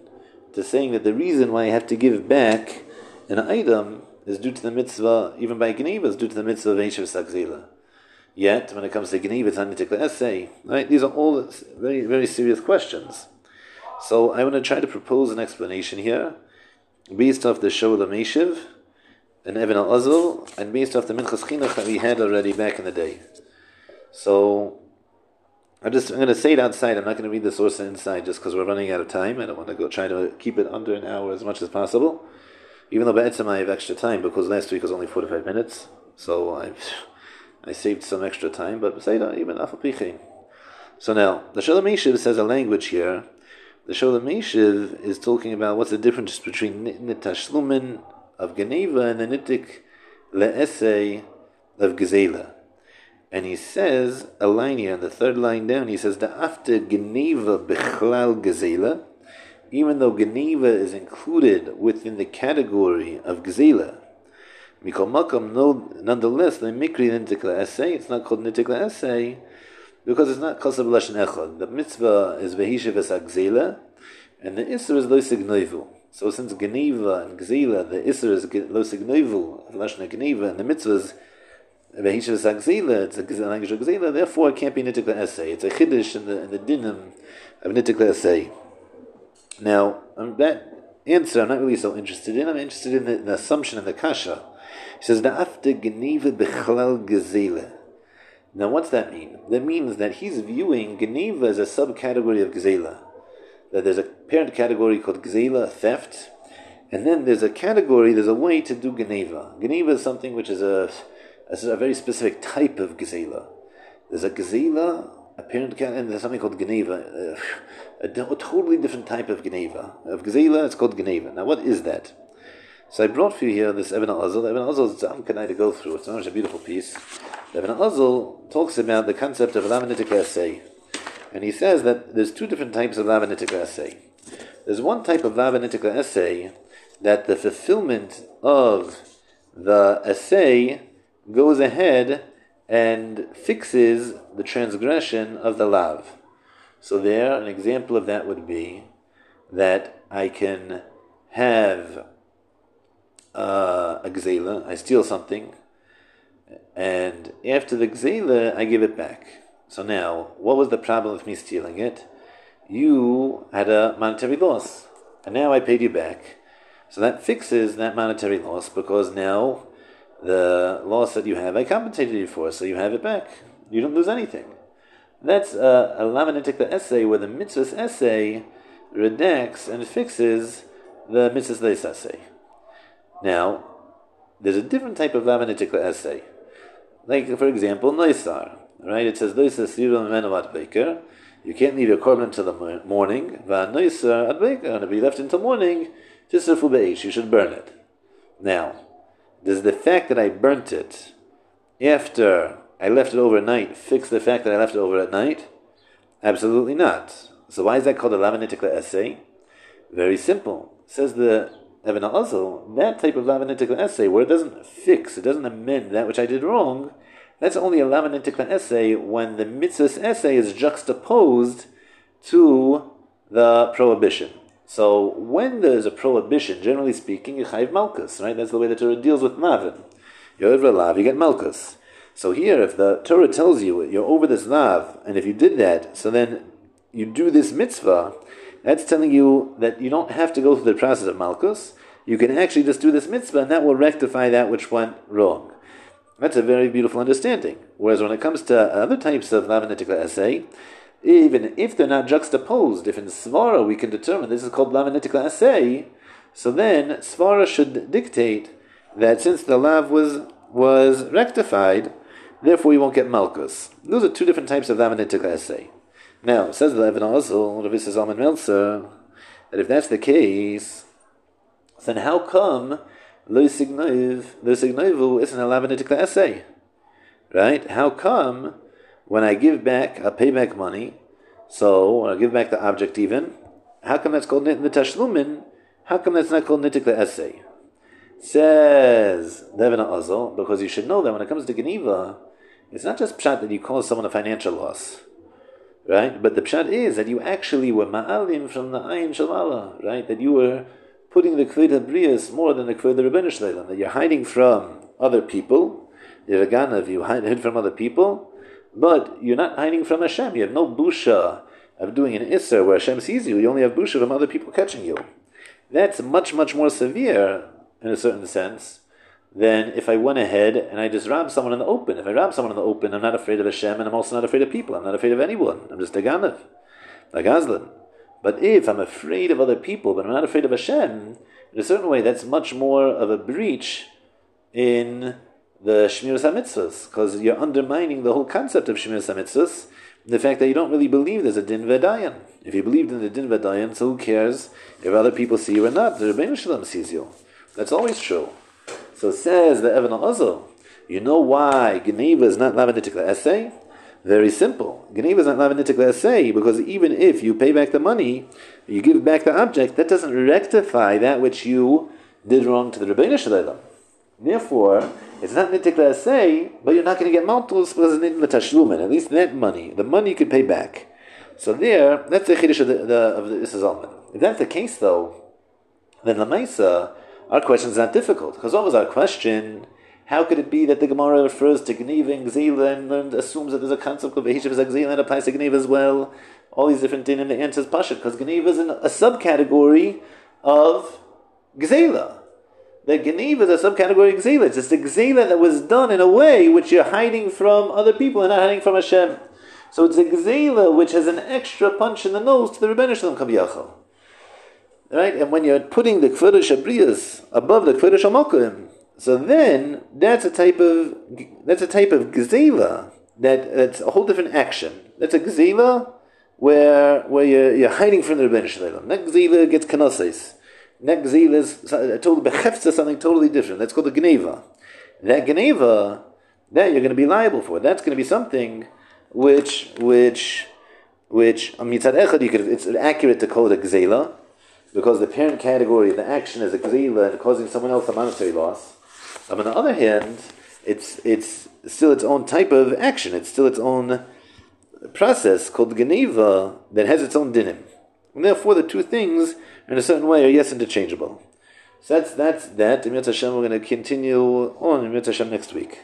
to saying that the reason why I have to give back an item is due to the mitzvah, even by Geneva, is due to the mitzvah of Heshivas Gzela. Yet, when it comes to Geneva, it's not a essay. Right? These are all very, very serious questions. So I want to try to propose an explanation here, based off the Shoel Meshiv and Even HaAzel, and based off the Minchas Chinuch that we had already back in the day. So I'm just I'm going to say it outside. I'm not going to read the source inside just because we're running out of time. I don't want to go try to keep it under an hour as much as possible. Even though Be'etzim I have extra time because last week was only 45 minutes, so I I saved some extra time. But that even Afal So now the Shalom says a language here the Shoel Meshiv is talking about what's the difference between Nitashlumin of Geneva and the Nitik Le'esei of Gezela. And he says, a line here, on the third line down, he says, the after Geneva Bechlal Gezela, even though Geneva is included within the category of Gezela, Mikol Makam, no, nonetheless, the Mikri Nitik Le'esei, it's not called Nitik Le'esei, because it's not kosav lashon echad. The mitzvah is vehishiv es and the isra is loisig noivu. So since Geneva and Gzila, the Isser is Lo Signovu, Lashna Geneva, and the mitzvah is mitzvahs, Vehisha Sagzila, it's a language of Gzila, therefore it can't be Nitikla essay. It's a Chiddush in the, in the dinim of Nitikla essay. Now, um, that answer I'm not really so interested in. I'm interested in the, the assumption of the Kasha. He says, Da'afte Geneva Bechlal Gzila. Now, what's that mean? That means that he's viewing Geneva as a subcategory of Gzela. That there's a parent category called Gzela, theft, and then there's a category, there's a way to do Geneva. Geneva is something which is a, a, a very specific type of Gzela. There's a Gzela, a parent category, and there's something called Geneva, a, uh, a, a, totally different type of Geneva. Of Gzela, it's called Geneva. Now, what is that? So I brought for you here this Even HaAzel. Even HaAzel is a to go through. It's a beautiful piece. Even HaAzel talks about the concept of lamanitic essay. And he says that there's two different types of lamanitic essay. There's one type of lamanitic essay that the fulfillment of the essay goes ahead and fixes the transgression of the lav. So there, an example of that would be that I can have uh, a gzela, I steal something, and after the gzela, I give it back. So now, what was the problem with me stealing it? You had a monetary loss, and now I paid you back. So that fixes that monetary loss because now the loss that you have, I compensated you for, so you have it back. You don't lose anything. That's a, a lamanitic essay where the mitzvah's essay redacts and fixes the mitzvah's essay. Now, there's a different type of lamanitic essay. Like, for example, Noisar. Right? It says, Noisar Sirul Menovat Baker. You can't leave your korban until the morning. Noisar Ad Baker. And if you left until morning, just a you should burn it. Now, does the fact that I burnt it after I left it overnight fix the fact that I left it over at night? Absolutely not. So why is that called a lamanitic essay? Very simple. Says the Even HaAzel, that type of lamanitic essay, where it doesn't fix, it doesn't amend that which I did wrong, that's only a lamanitic essay when the mitzvah essay is juxtaposed to the prohibition. So when there's a prohibition, generally speaking, you chayv malchus, right? That's the way the Torah deals with mavin. You're over lav, you get malchus. So here, if the Torah tells you you're over this lav, and if you did that, so then you do this mitzvah, that's telling you that you don't have to go through the process of Malkus. You can actually just do this mitzvah, and that will rectify that which went wrong. That's a very beautiful understanding. Whereas when it comes to other types of lamanitikla essay, even if they're not juxtaposed, if in Svara we can determine this is called lamanitikla essay, so then Svara should dictate that since the lav was was rectified, therefore you won't get malchus. Those are two different types of lamanitikla essay. Now, says the Even HaAzel, Rav Zalman Meltzer, that if that's the case, then how come Lo Signov, Lo Signovu isn't a Lavanitic essay? Right? How come when I give back, I pay back money, so I give back the object even, how come that's called the Tashlumin? How come that's not called Nitik the essay? Says Devin Ozel, because you should know that when it comes to Geneva, it's not just pshat that you cause someone a financial loss. Right? But the pshat is that you actually were ma'alim from the ayin shalala, right? That you were putting the kveda brias more than the kveda rabbinish that you're hiding from other people. You're a ganav, you hide from other people, but you're not hiding from Hashem. You have no busha of doing an isser where Hashem sees you. You only have busha from other people catching you. That's much, much more severe in a certain sense than if I went ahead and I just robbed someone in the open. If I rob someone in the open, I'm not afraid of Hashem and I'm also not afraid of people. I'm not afraid of anyone. I'm just a ganav, like Aslan. But if I'm afraid of other people, but I'm not afraid of Hashem, in a certain way, that's much more of a breach in the Shmiras HaMitzvahs, because you're undermining the whole concept of Shmiras HaMitzvahs, the fact that you don't really believe there's a Din Vedayan. If you believed in the Din Vedayan, so who cares if other people see you or not? The Rebbeinu Shalom sees you. That's always true. So says the Evan al you know why Geneva is not Lavanitikla essay? Very simple. Geneva is not Lavanitikla essay because even if you pay back the money, you give back the object, that doesn't rectify that which you did wrong to the Rebbeinu Shalom. Therefore, it's not nitikla essay, but you're not going to get multiples because it's the tashlumin. At least that money, the money you can pay back. So there, that's the chiddush of the, the of the If that's the case, though, then Lamaisa, our question is not difficult. Because what was our question? How could it be that the Gemara refers to Gniva and Gzila and, assumes that there's a concept of Behishav Gzila and applies to Gniva as well? All these different and the answer is Pasha, because Gniva is a subcategory of Gzela. The Gniva is a subcategory of Gzela. It's just the Gzela that was done in a way which you're hiding from other people and not hiding from Hashem. So it's a Gzela which has an extra punch in the nose to the Rebbeinu Shalom Kaviyachal. Right? And when you're putting the Kvedesh Abriyas above the Kvedesh Amokim, so then that's a type of that's a type of gzela that that's a whole different action. That's a gzela where where you're, you're hiding from the Ribono Shel Olam. That gzela gets kanosis. That gzela is uh, totally bechefza something totally different. That's called a gneva. That gneva, that you're going to be liable for. That's going to be something which which which um, mitzad echad you could it's accurate to call it a gzela because the parent category, the action is a gzela and causing someone else a monetary loss. Um, on the other hand, it's it's still its own type of action. It's still its own process called gneva that has its own dinim. And therefore, the two things, in a certain way, are yes interchangeable. So that's that's that. In Hashem, we're going to continue on in Hashem next week.